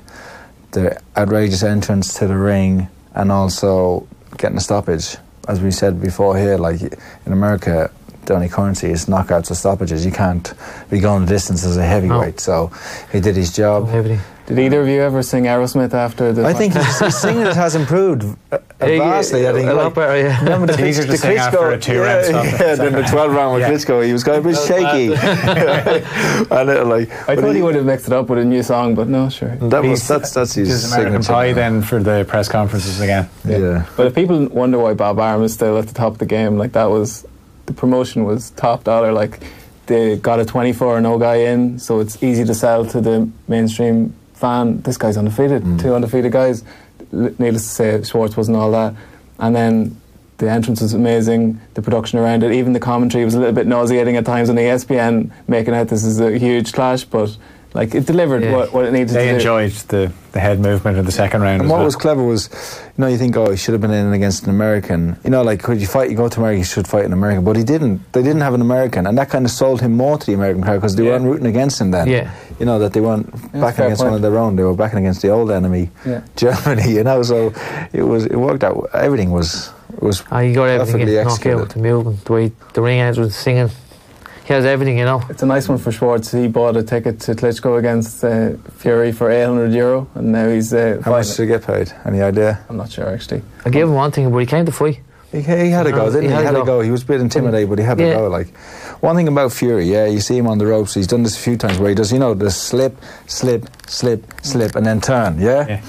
the outrageous entrance to the ring, and also getting a stoppage. As we said before here, like in America, the only currency is knockouts or stoppages. You can't be going the distance as a heavyweight. So he did his job.
Everything.
Did either of you ever sing Aerosmith after the?
I think his, his singing has improved uh, uh
Yeah, uh,
vastly. I think
a lot
like,
better, yeah.
Remember the,
It's
Klitsch- the
sing after a two-round
yeah,
stop.
Yeah, than the twelve round with
Yeah.
Klitschko. He was going of a bit shaky. and it, like,
I thought he would have mixed it up with a new song, but no, sure.
That was that's that's his
Just American
signature.
Pie then for the press conferences again.
Yeah.
But if people wonder why Bob Arum is still at the top of the game, like that was the promotion was top dollar. Like they got a 24 and 0 guy in, so it's easy to sell to the mainstream fan. This guy's undefeated, mm. two undefeated guys. Needless to say, Schwartz wasn't all that. And then the entrance was amazing, the production around it, even the commentary was a little bit nauseating at times on ESPN, making out this is a huge clash, but like it delivered
Yeah.
what, what it needed
They
to do.
They enjoyed the, the head movement in the second round.
And
as
what
well.
was clever was, you know, you think, oh, he should have been in against an American. You know, like, could you fight? You go to America, you should fight an American. But he didn't. They didn't have an American, and that kind of sold him more to the American crowd because they
Yeah.
weren't rooting against him then.
Yeah.
You know that they weren't backing
fair
against one of their own. They were backing against the old enemy,
Yeah.
Germany. You know, so it was it worked out. Everything was was
Ah, you got everything.
perfectly
in knockout,
executed.
the movement, the way the ring entrance, singing. He has everything, you know.
It's a nice one for Schwartz. He bought a ticket to Klitschko against uh, Fury for 800 euro, and now he's uh,
How much did he get paid? Any idea?
I'm not sure actually.
I gave him one thing, but he came to fight.
He, he had a go, didn't he? He had, a go. He was a bit intimidated, but he had
Yeah.
a go. Like one thing about Fury, yeah, you see him on the ropes. He's done this a few times where he does, you know, the slip, slip, slip, slip, and then turn. Yeah.
Yeah.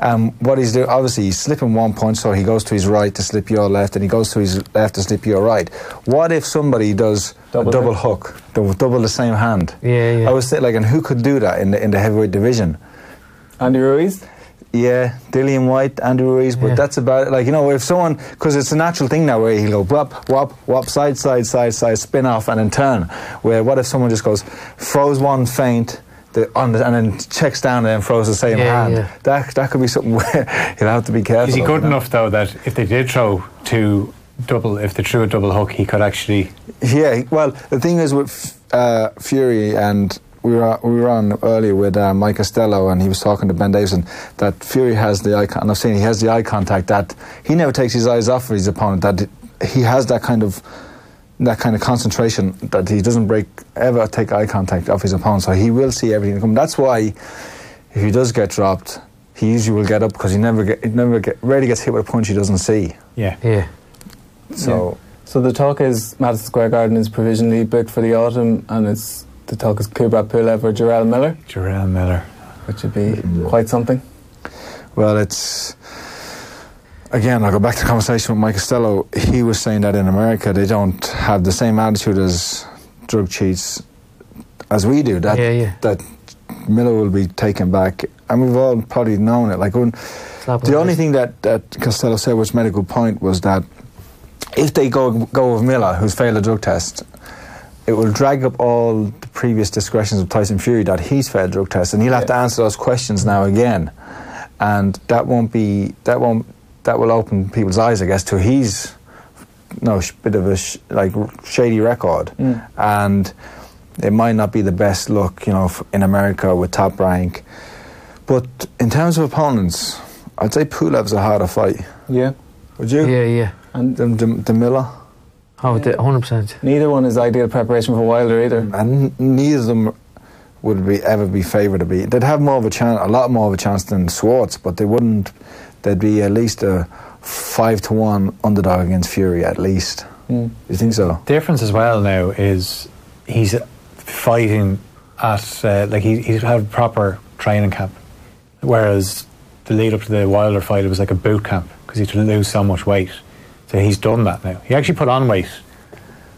Um, what he's doing, obviously, he's slipping one punch, so he goes to his right to slip your left, and he goes to his left to slip your right. What if somebody does
Double
a double hook, double, double the same hand?
Yeah, yeah.
I was thinking, like, and who could do that in the in the heavyweight division?
Andy Ruiz.
Yeah, Dillian Whyte, Andrew Ruiz, but
Yeah.
that's about it. Like, you know, if someone, because it's a natural thing now where he'll go whop, whop, whop, side, side, side, side, spin off and then turn. Where what if someone just goes, throws one feint, the, on the, and then checks down and then throws the same
Yeah,
hand?
yeah.
That, that could be something where you'll have to be careful.
Is he good enough though that if they did throw two double, if they threw a double hook, he could actually.
Yeah, well, the thing is with uh, Fury, and we were we were on earlier with uh, Mike Costello, and he was talking to Ben Davison that Fury has the eye, con- and I've seen he has the eye contact that he never takes his eyes off of his opponent. That he has that kind of that kind of concentration that he doesn't break ever take eye contact off his opponent, so he will see everything come. That's why if he does get dropped, he usually will get up because he never get he never get rarely gets hit with a punch he doesn't see.
Yeah.
Yeah.
So.
Yeah. So the talk is Madison Square Garden is provisionally booked for the autumn, and it's the talk is Kubrat Pulev or Jarrell Miller,
Jarrell Miller.
which would be quite something.
Well, it's again. I'll go back to the conversation with Mike Costello. He was saying that in America they don't have the same attitude as drug cheats as we do. That
Yeah, yeah.
that Miller will be taken back, and we've all probably known it. Like when, the
the
only thing that that Costello said, which made a good point, was that if they go go with Miller, who's failed a drug test. It will drag up all the previous discretions of Tyson Fury that he's failed drug tests, and he'll have to answer those questions now again, and that won't be that won't that will open people's eyes, I guess, to his no sh- bit of a sh- like shady record, mm. and it might not be the best look, you know, in America with top rank, but in terms of opponents, I'd say Pulev's a harder fight.
Yeah,
Would you?
Yeah, yeah.
And
The, the, the Miller.
Oh, the 100%.
neither one is ideal preparation for Wilder either.
and neither of them would be ever be favoured to be. They'd have more of a chance, a lot more of a chance than Schwartz, but they wouldn't. They'd be at least a five to one underdog against Fury, at least.
Mm.
You think so?
The difference as well now is he's fighting at uh, like he, he's had a proper training camp, whereas the lead up to the Wilder fight it was like a boot camp because he had to lose so much weight. So he's done that now. He actually put on weight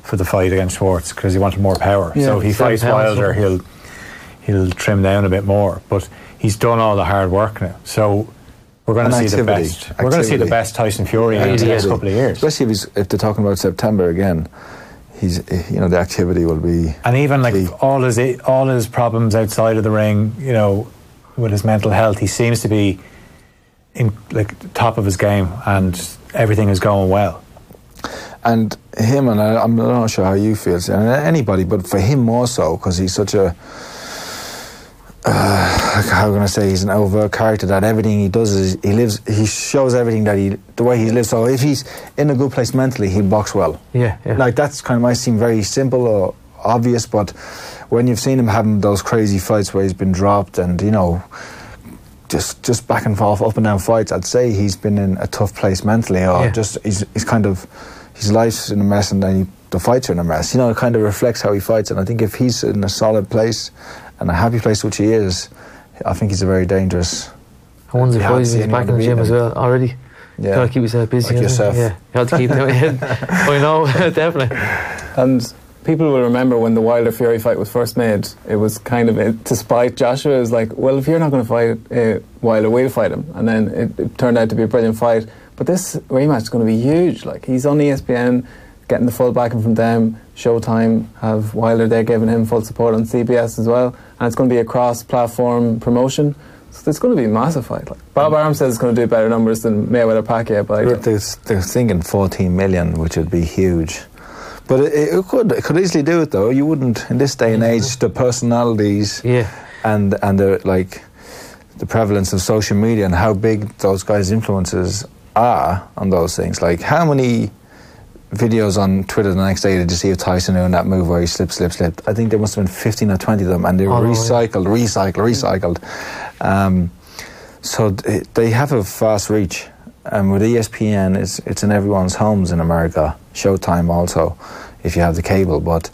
for the fight against Schwartz because he wanted more power.
Yeah,
so if he fights Wilder, he'll he'll trim down a bit more. But he's done all the hard work now. So we're going to see the
activity.
best. We're going to see the best Tyson Fury in the
Activity.
next couple of years.
Especially if, he's, if they're talking about September again. He's, you know, the activity will be.
And even like
Key.
all his all his problems outside of the ring, you know, with his mental health, he seems to be in like top of his game, and everything is going well.
And him, and I, I'm not sure how you feel, and anybody, but for him more so, because he's such a. Uh, how can I say he's an overt character that everything he does is he lives he shows everything that he the way he lives so if he's in a good place mentally he'll box well
Yeah, yeah.
like that's kind of might seem very simple or obvious but when you've seen him having those crazy fights where he's been dropped and you know just just back and forth up and down fights I'd say he's been in a tough place mentally or
Yeah.
just he's, he's kind of his life's in a mess and then he, the fights are in a mess you know it kind of reflects how he fights and I think if he's in a solid place and a happy place which he is I think he's a very dangerous
I wonder if he's back in the gym
him.
as well already.
Yeah.
Gotta keep yourself busy.
Like yourself.
Yeah, you have to keep doing it. I know, definitely.
And people will remember when the Wilder Fury fight was first made, it was kind of it, to spite Joshua. It was like, well, if you're not going to fight uh, Wilder, we'll fight him. And then it, it turned out to be a brilliant fight. But this rematch is going to be huge. Like he's on ESPN, getting the full backing from them. Showtime have Wilder there giving him full support on CBS as well, and it's going to be a cross-platform promotion. So it's going to be a massive fight. Like Bob Arum says it's going to do better numbers than Mayweather Pacquiao, but
They're, they're thinking 14 million, which would be huge. But it, it could it could easily do it though. You wouldn't in this day and age. The personalities
Yeah.
and and the like, the prevalence of social media and how big those guys' influences are on those things. Like how many videos on Twitter the next day did you see of Tyson doing that move where he slipped, slipped, slipped? I think there must have been 15 or 20 of them, and they were
Oh, yeah.
recycled, recycled, recycled. Um, so they have a fast reach. And with E ESPN, it's, it's in everyone's homes in America. Showtime also, if you have the cable. But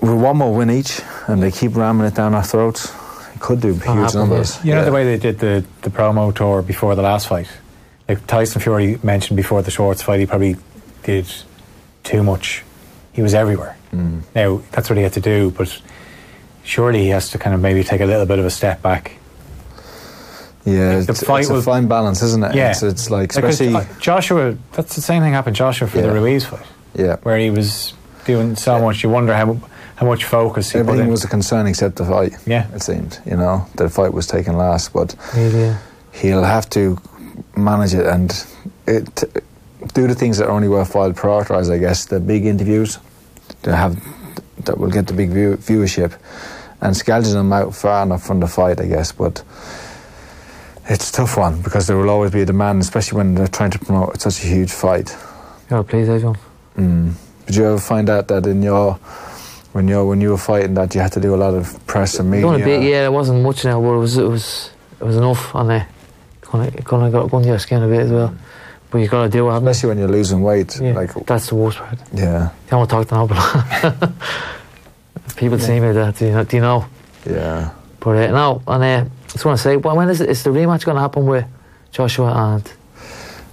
with one more win each, and they keep ramming it down our throats, it could do huge
happen,
numbers.
You know
Yeah.
the way they did the, the promo tour before the last fight? Like Tyson Fury mentioned before the Schwartz fight, he probably did too much. He was everywhere.
Mm.
Now, that's what he had to do, but surely he has to kind of maybe take a little bit of a step back.
Yeah,
the
it's,
fight
it's a fine balance, isn't it?
Yeah.
It's, it's like, especially,
Joshua, that's the same thing happened to Joshua for the
Yeah.
Ruiz fight,
yeah.
where he was doing so much. You wonder how how much focus
Everything
in.
was a concern except the fight.
Yeah.
It seemed, you know, the fight was taken last, but
yeah.
he'll have to manage it and it, do the things that are only worthwhile prioritise, I guess, the big interviews to have that will get the big view, viewership and scalging them out far enough from the fight, I guess. But it's a tough one because there will always be a demand, especially when they're trying to promote such a huge fight.
Yeah, please, everyone.
Mm. Did you ever find out that in your when you when you were fighting that you had to do a lot of press and media?
A bit, yeah. It wasn't much now, but it was it was it was enough on there. Kind of kind of got under your skin a bit as well. But you got to do it, haven't you?
Especially when you're losing weight,
Yeah,
like
that's the worst part.
yeah,
You don't want to talk to nobody. People see me that, do you know? Do you know?
yeah.
But uh, no, and uh, I just want to say, well, when is, it, is the rematch going to happen with Joshua and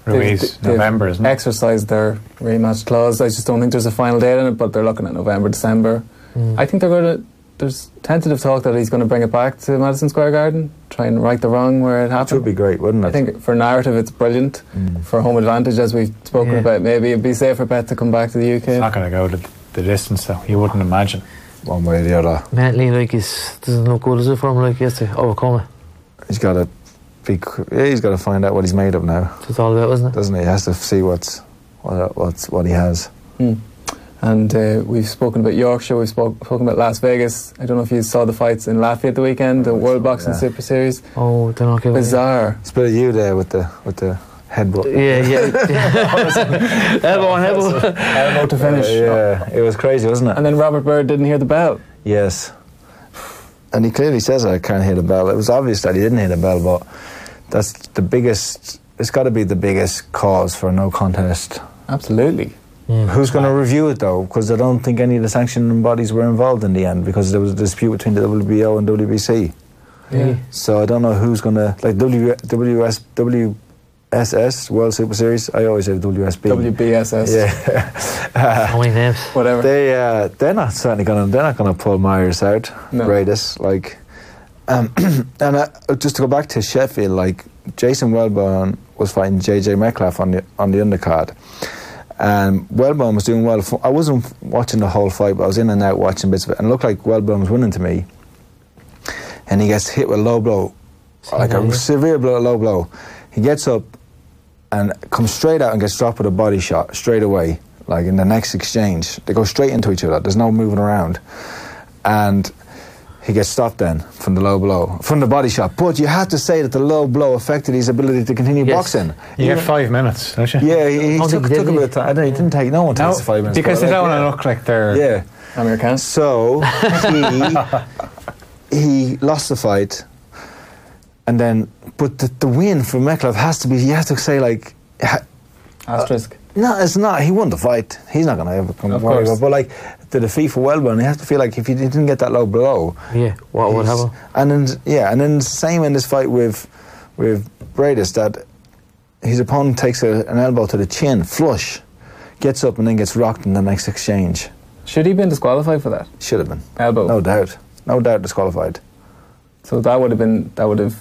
Ruiz,
They've- they've
November, isn't it?
Exercised their rematch clause. I just don't think there's a final date in it, but they're looking at November, December.
Mm.
I think they're going to. There's tentative talk that he's going to bring it back to Madison Square Garden, try and right the wrong where it happened.
It would be great, wouldn't it?
I think for narrative, it's brilliant.
Mm.
For home advantage, as we've spoken
Yeah.
about, maybe it'd be safer bet to come back to the UK.
It's
UK.
not going to go the, the distance, though. You wouldn't imagine.
One way or the other.
mentally, like, he's doesn't look good, is it, for him? Like, he has to overcome it.
He's got to be. Yeah, he's got to find out what he's made of now,
That's it's all about, isn't it?
doesn't he? He has to see what's what what's what he has.
Hmm. And uh, we've spoken about Yorkshire, we've spoke, spoken about Las Vegas. I don't know if you saw the fights in Latvia at the weekend, the World Boxing
Yeah.
Super Series.
Oh, they're not giving
Bizarre.
It's a bit of you there with the with the headbutt.
Yeah, yeah. elbow on elbow.
Elbow to finish.
Uh, yeah, it was crazy, wasn't it?
And then Robert Byrd didn't hear the bell.
Yes. And he clearly says I can't hear the bell. It was obvious that he didn't hear the bell, but that's the biggest. It's got to be the biggest cause for a no contest.
Absolutely. Hmm.
Who's going to review it though? Because I don't think any of the sanctioning bodies were involved in the end because there was a dispute between the WBO and WBC.
Yeah.
So I don't know who's going to like W WS WSS World Super Series. I always say WSB.
WBSS.
Yeah.
How many names?
Whatever.
They uh, they're not certainly gonna they're not gonna pull Mairis out.
No.
Greatest like, um, and uh, just to go back to Sheffield, like Jason Welborn was fighting JJ Metcalf on the on the undercard, and Welborn was doing well. I wasn't watching the whole fight, but I was in and out watching bits of it, and it looked like Welborn was winning to me. And he gets hit with a low blow, like a
yeah.
severe blow, low blow. He gets up and comes straight out and gets dropped with a body shot straight away. Like in the next exchange, they go straight into each other. There's no moving around, and he gets stopped then from the low blow, from the body shot. But you have to say that the low blow affected his ability to continue
Yes.
boxing.
You
Even-
get five minutes, don't you?
yeah, he, he
Oh,
took,
did he?
took a bit of time. I don't, he didn't take. No one
No,
takes the five minutes
because
but
they don't
like,
want to look like they're.
Yeah.
Amir Khan.
So he he lost the fight, and then but the, the win for Metcalf has to be. You have to say like. ha-
Asterisk.
Uh, no, it's not. He won the fight. He's not going to ever come
Of
worry about. But like the defeat for Welborn, he has to feel like if he didn't get that low blow,
Yeah, what would happen?
And then yeah, and then same in this fight with with Briedis that his opponent takes a, an elbow to the chin, flush, gets up and then gets rocked in the next exchange.
Should he have been disqualified for that?
Should have been.
Elbow.
No doubt. No doubt disqualified.
So that would have been that would have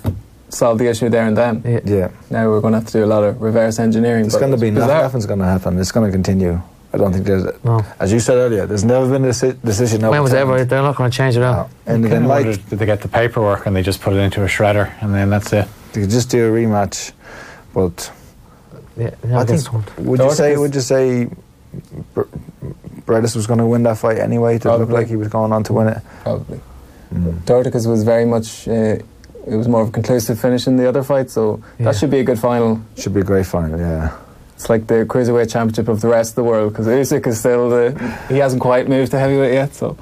solved the issue there and then.
Yeah.
Yeah.
Now we're going to have to do a lot of reverse engineering.
It's going to be
it's
nothing's going to happen. It's going to continue. I don't think there's.
No.
As you said earlier, there's never been a deci- decision.
When was ever? They're not going to change it
No. And then
of
like
wondered, did they get the paperwork and they just put it into a shredder and then that's it?
they could just do a rematch, but
Yeah,
I think
one.
would you say would you say Br- Briedis was going to win that fight anyway? Did it look like he was going on to win it?
Probably. Dorticos was very much. Uh, it was more of a conclusive finish in the other fight, so
Yeah.
that should be a good final.
Should be a great final. Yeah.
It's like the cruiserweight championship of the rest of the world because Usyk is still the. He hasn't quite moved to heavyweight yet, so.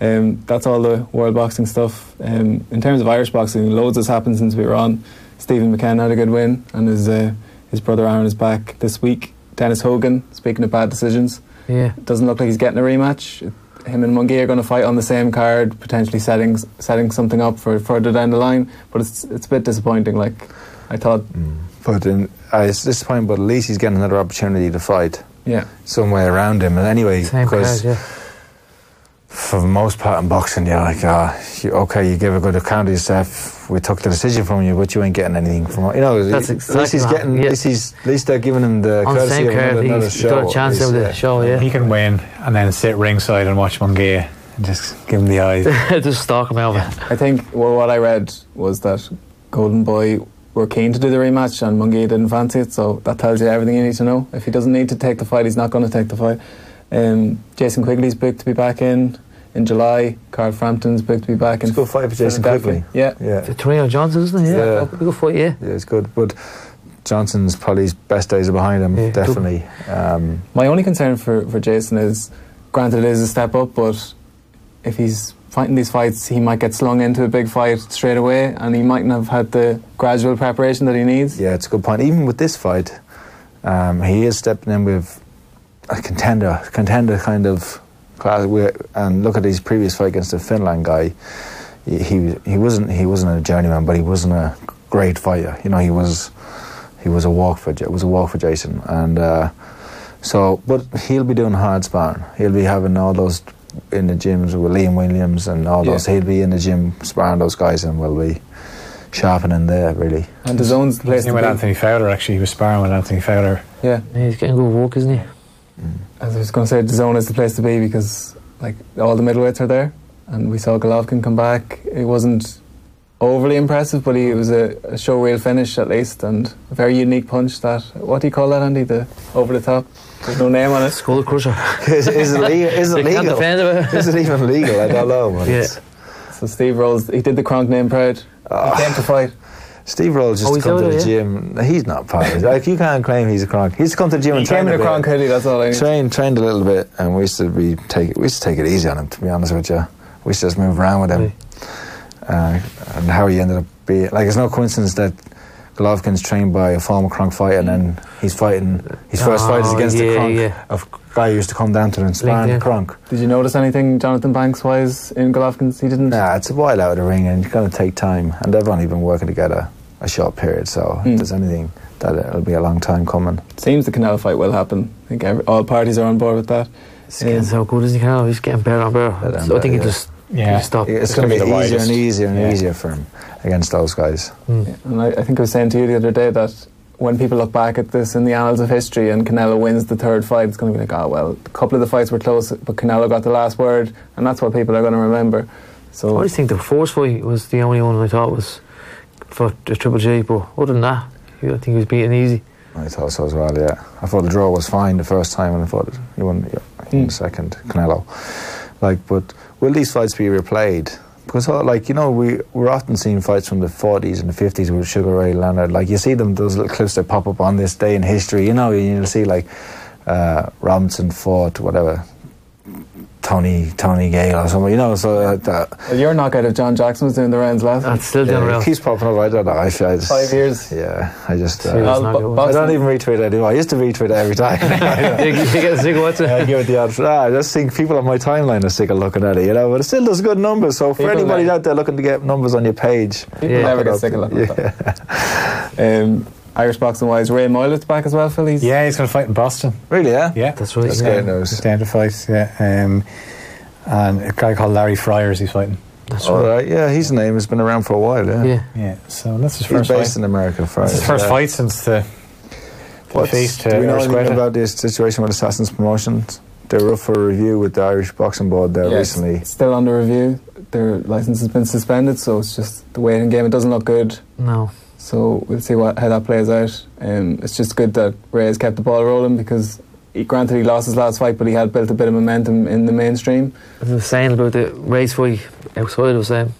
Um, that's all the world boxing stuff. Um, in terms of Irish boxing, loads has happened since we were on. Stephen McKenna had a good win, and his uh, his brother Aaron is back this week. Dennis Hogan, speaking of bad decisions,
Yeah.
doesn't look like he's getting a rematch. Him and Munguia are going to fight on the same card, potentially setting setting something up for further down the line. But it's it's a bit disappointing. Like I thought,
But in, uh, it's disappointing, but at least he's getting another opportunity to fight
yeah,
some way around him. And anyway, because
yeah.
for the most part in boxing, you're like, ah, you, okay, you give a good account of yourself. We took the decision from you, but you ain't getting anything from you know.
That's
at least he's
what
getting.
happened,
At least he's. At least they're giving him the
On
courtesy
same
of another, another
he's
show.
got a chance
He's-
of the
yeah.
show, yeah.
He can win and then sit ringside and watch Munguia and just give him the eyes.
Just stalk him over.
I think well, what I read was that Golden Boy were keen to do the rematch and Munguia didn't fancy it. So that tells you everything you need to know. If he doesn't need to take the fight, he's not going to take the fight. Um, Jason Quigley's booked to be back in in July. Carl Frampton's booked to be back in.
It's a good fight for Jason
Philadelphia.
Quigley.
Yeah.
Yeah,
The Tureano Johnson, isn't it? Yeah.
Yeah.
Oh, Good fight, yeah.
yeah, it's good. But Johnson's probably his best days are behind him.
Yeah.
definitely. Um,
My only concern for, for Jason is, granted, it is a step up, but if he's fighting these fights, he might get slung into a big fight straight away, and he mightn't have had the gradual preparation that he needs.
Yeah, it's a good point. Even with this fight, um, he is stepping in with a contender, contender kind of class. And look at his previous fight against the Finland guy. He, he he wasn't he wasn't a journeyman, but he wasn't a great fighter. You know, he was he was a walk for it was a walk for Jason, and uh, so but he'll be doing hard sparring. He'll be having all those in the gyms with Liam Williams and all
Yeah.
those. He'll be in the gym sparring those guys, and will be sharpening there really.
And the zone's the place
Same
to
with
be.
Anthony Fowler, actually. He was sparring with Anthony Fowler.
Yeah.
Yeah, He's getting good work, isn't he?
As I was going to say, the zone is the place to be because like all the middleweights are there, and we saw Golovkin come back. It wasn't overly impressive, but he it was a, a show reel finish at least, and a very unique punch. That what do you call that, Andy? The over the top. There's no name on it.
Skull crusher.
is, is it legal? Is it
can't
legal?
defend it.
Is it even legal? I don't know. But
Yeah.
So Steve Rolls, he did the Kronk name proud.
Ah.
He came to fight.
Steve Rolls just
Oh,
to
he's
come to the
of it,
gym. He's not part of it. Like you can't claim he's a Kronk. He's to come to the gym
He
and train
came in a
bit.
Kronk hoodie. That's all I need.
Trained, trained a little bit, and we used to be take we used to take it easy on him. To be honest with you, we used to just move around with him. Uh, and how he ended up being like it's no coincidence that Golovkin's trained by a former Kronk fighter, and then he's fighting his first
Oh,
fight is against
yeah,
the Kronk,
yeah.
a guy who used to come down to him and sparring
in.
Kronk.
Did you notice anything, Johnathon Banks wise, in Golovkin's? He didn't.
Nah, it's a while out of the ring and it's going to take time. And they've only been working together a short period, so
Hmm.
if there's anything, that it'll be a long time coming.
Seems the Canelo fight will happen. I think every, all parties are on board with that.
He's getting so good, isn't he? Canelo? He's getting better and better.
Better and
I think
better,
he just
Yeah.
he stopped.
It's,
It's
going to be,
be the
easier and easier and
Yeah.
easier for him against those guys.
And I, I think I was saying to you the other day that when people look back at this in the annals of history and Canelo wins the third fight, it's going to be like, oh, well, a couple of the fights were close, but Canelo got the last word, and that's what people are going to remember.
So I
So,
always think the fourth fight was the only one I thought was for the Triple G, but other than that, I think he was beaten easy.
I thought so as well, yeah. I thought the draw was fine the first time and I thought he won, yeah, he won
Hmm.
the second, Canelo. Like, but will these fights be replayed? Because, uh, like, you know, we, we're often seeing fights from the 40s and the 50s with Sugar Ray Leonard. Like, you see them, those little clips that pop up on this day in history, you know, you'll see, like, uh, Robinson fought, whatever, Tony Tony Gale or something, you know, so uh, that,
well, your knockout of John Jackson was doing the rounds last
That's still doing
yeah,
around.
keeps popping up. I don't know. I, I just,
Five years.
Yeah, I just. Uh,
Serious
Well,
knockout,
bo-
wasn't
I don't even retweet it anymore. I used to retweet it every time.
you, you get sick of what's
I
it?
give it the odd. Ah, I just think people on my timeline are sick of looking at it, you know. But it still does good numbers. So for
People
anybody
like-
out there looking to get numbers on your page,
People
Yeah.
never
look it
get
up.
sick of looking at
Yeah.
that. Um, Irish boxing wise, Ray Moylette's back as well, Phil. He's
Yeah, he's going to fight in Boston.
Really? Yeah.
Yeah.
That's right.
That's
yeah.
great news.
He's down to fight, yeah. Um, and a guy called Larry Fryers he's fighting.
That's
All
right.
right. Yeah, his name has been around for a while. Yeah.
Yeah.
Yeah, so that's his first.
He's based
fight.
in America. For
That's his first
yeah.
fight since the
What's-
defeat to
do we know
Urs
anything about this situation with Assassins Promotions? They're up for review with the Irish Boxing Board there
Yeah,
recently.
it's still under review. Their license has been suspended, so it's just the waiting game. It doesn't look good.
No.
So we'll see what, how that plays out. Um, it's just good that Ray has kept the ball rolling because, he, granted, he lost his last fight, but he had built a bit of momentum in the mainstream.
I was saying about the race fight outside, I was saying,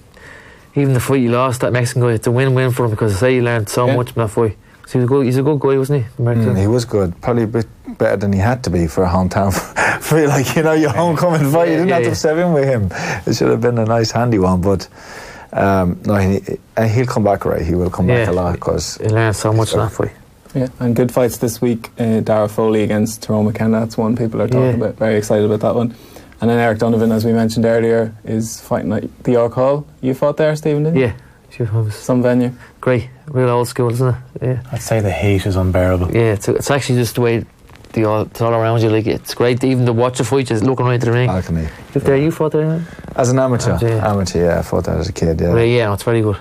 even the fight he lost, that Mexican guy, it's a win win for him because I say he learned so
Yeah.
much from that fight. 'Cause he was a good, he's a good guy, wasn't he? American.
Mm, he was good. Probably a bit better than he had to be for a hometown. for like you know your homecoming fight, you didn't
Yeah,
have
yeah.
to step in with him. It should have been a nice handy one, but um, no, he, and he'll come back right. He will come back a lot because
He learned so much from that fight.
Yeah, and good fights this week. Uh, Darragh Foley against Tyrone McKenna. That's one people are talking
Yeah.
about. Very excited about that one. And then Eric Donovan, as we mentioned earlier, is fighting at the York Hall. You fought there, Stephen, didn't you?
Yeah, she was
Some venue.
great, real old school, isn't it? Yeah,
I'd say the heat is unbearable.
yeah. It's, it's actually just the way the all, it's all around you. Like it's great, even to watch a fight, just looking right to the ring.
Balcony.
If there, you fought there,
As an amateur,
Amateur, yeah.
amateur, yeah, I fought that as a kid. Yeah.
yeah, yeah no, it's very good.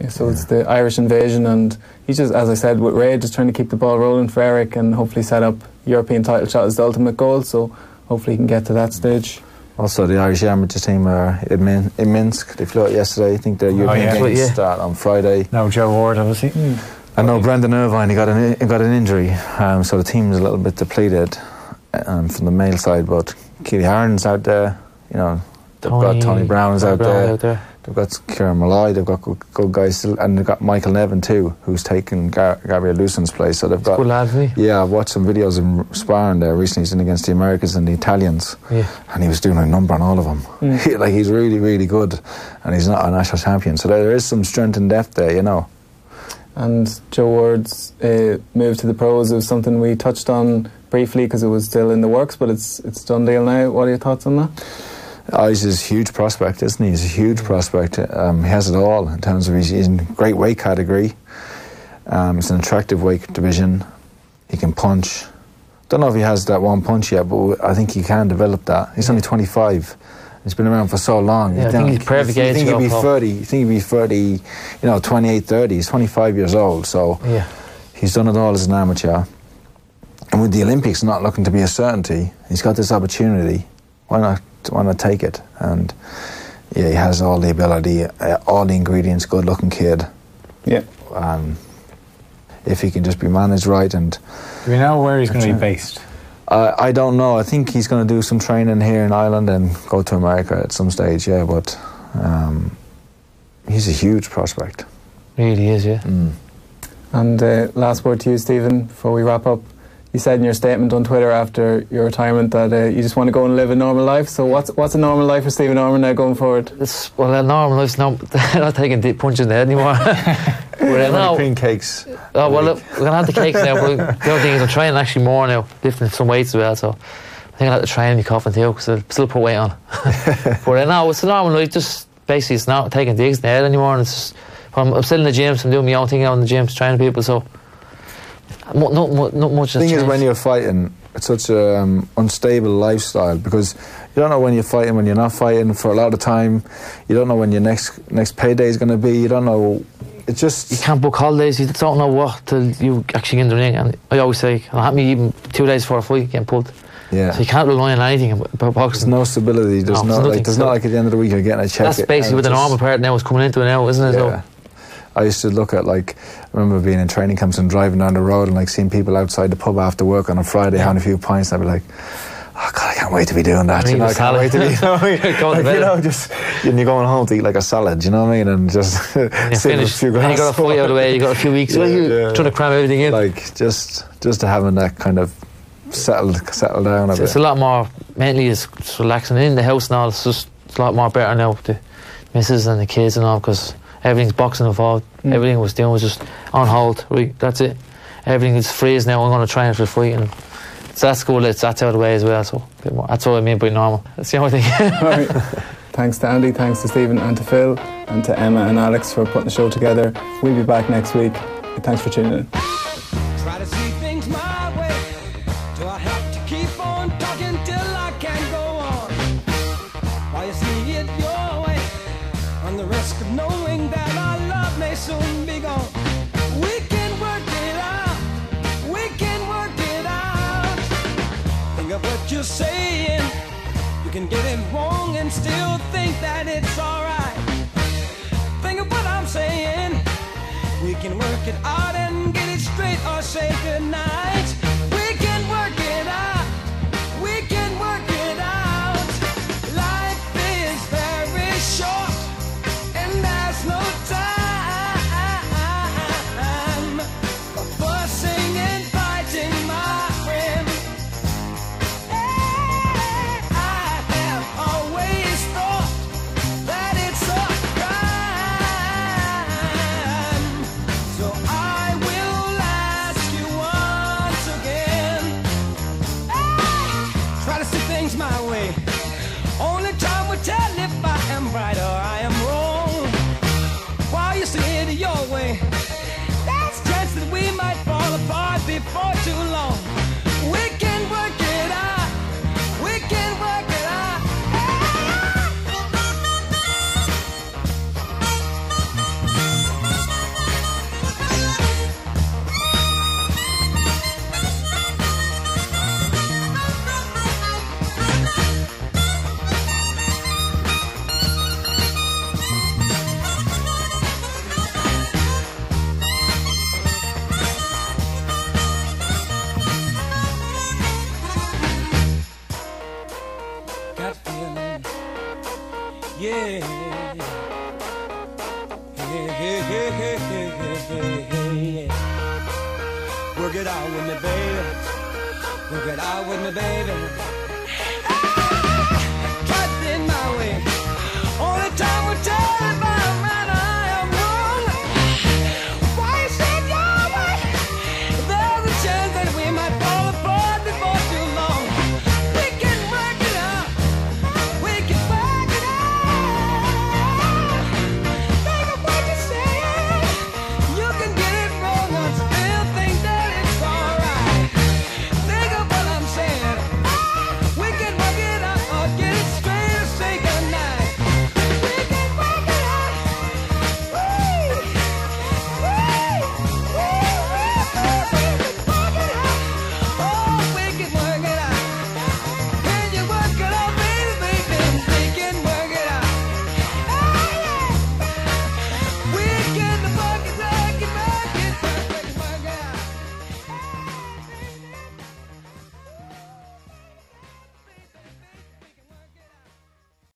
Yeah, so it's the Irish invasion, and he's just, as I said, with Ray, just trying to keep the ball rolling for Eric and hopefully set up European title shot as the ultimate goal. So hopefully he can get to that stage.
Also, the Irish amateur team are in, Min- in Minsk. They flew out yesterday. I think the oh, European
yeah.
games
Yeah.
start on Friday.
No, Joe Ward, obviously.
I know Brendan Irvine. He got an he got an injury, um, so the team is a little bit depleted um, from the male side. But Kellie Harrington's out there. You know, they've got Tony Brown's
Tony
out
Brown
there.
out there.
They've got Kieran Molloy. They've got good, good guys, still, and they've got Michael Nevin too, who's taken Gar- Gabriel Lucent's place. So they've got
Good lad, isn't he?
Yeah, I've watched some videos of him sparring there recently. He's in against the Americans and the Italians,
Yeah.
and he was doing a number on all of them.
Mm.
like he's really, really good, and he's not a national champion. So there is some strength and depth there, you know.
And Joe Ward's uh, move to the pros was something we touched on briefly because it was still in the works, but it's it's done deal now. What are your thoughts on that?
Oh, he's a huge prospect, isn't he? He's a huge prospect. Um, he has it all in terms of he's, he's in great weight category. Um, it's an attractive weight division. He can punch. Don't know if he has that one punch yet, but I think he can develop that. He's only 25. He's been around for so long.
Yeah,
You
I think
don't-
he's perfect
you think he'd be
go
30. You think he'd be 30, you know, 28, 30. He's 25 years old, so
Yeah.
he's done it all as an amateur. And with the Olympics not looking to be a certainty, he's got this opportunity. Why not? Why not take it? And yeah, he has all the ability, uh, all the ingredients. Good-looking kid.
Yeah.
Um, if he can just be managed right, and
Do we know where he's going to be based?
Uh, I don't know. I think he's going to do some training here in Ireland and go to America at some stage. Yeah, but um, he's a huge prospect.
Really is, yeah.
And uh, last word to you, Stephen, before we wrap up. You said in your statement on Twitter after your retirement that uh, you just want to go and live a normal life. So what's what's a normal life for Stephen Ormond now going forward?
It's well, uh, normal life's not not taking deep punches in the head anymore. but uh,
How
no,
cream cakes?
Oh well, look, we're gonna have the cakes now. But the other thing is, I'm training actually more now, lifting some weights as well. So I think I'll have to train my coffin too, because I'll still put weight on. but uh, no, it's a normal life. Just basically, it's not taking digs in the head anymore. And it's just, I'm, I'm still in the gym, so I'm doing my own thing out in the gym, training people. So not not, not much.
The thing is, when you're fighting, it's such an um, unstable lifestyle because you don't know when you're fighting, when you're not fighting for a lot of time. You don't know when your next next payday is going to be. You don't know. It's just
you can't book holidays. You don't know what till you actually get in the ring. And I always say, I'll happen me even two days before a fight, getting pulled.
yeah.
So you can't rely on anything about
There's no stability. There's
No,
not like there's not like at the end of the week you're getting a check.
That's basically what the normal part now is coming into it now, isn't it?
Yeah. I used to look at like I remember being in training camps and driving down the road and like seeing people outside the pub after work on a Friday having a few pints. I'd be like, oh god, I can't wait to be doing that.
I
You know, I can't wait to be. You know, what I mean? Like, you know, just and you're going home to eat like a salad. You know what I mean? And just sit with a
finished.
few
Then you got a fight out of the way. You got a few weeks.
Yeah, yeah.
trying to cram everything in.
like just just to having that kind of settled settled down a
it's,
bit.
it's a lot more mentally. It's, it's relaxing in the house and all. It's just it's a lot more better now. with The missus and the kids and all because everything's boxing involved.
Mm.
Everything was doing was just on hold. Right, that's it. Everything is freeze now. I'm going to train for the fight and. So that's cool. It's that's out of the way as well. So a bit more- that's what I mean by normal. That's the only thing.
Right. Thanks to Andy, thanks to Stephen and to Phil, and to Emma and Alex for putting the show together. We'll be back next week. Thanks for tuning in.
Say goodnight.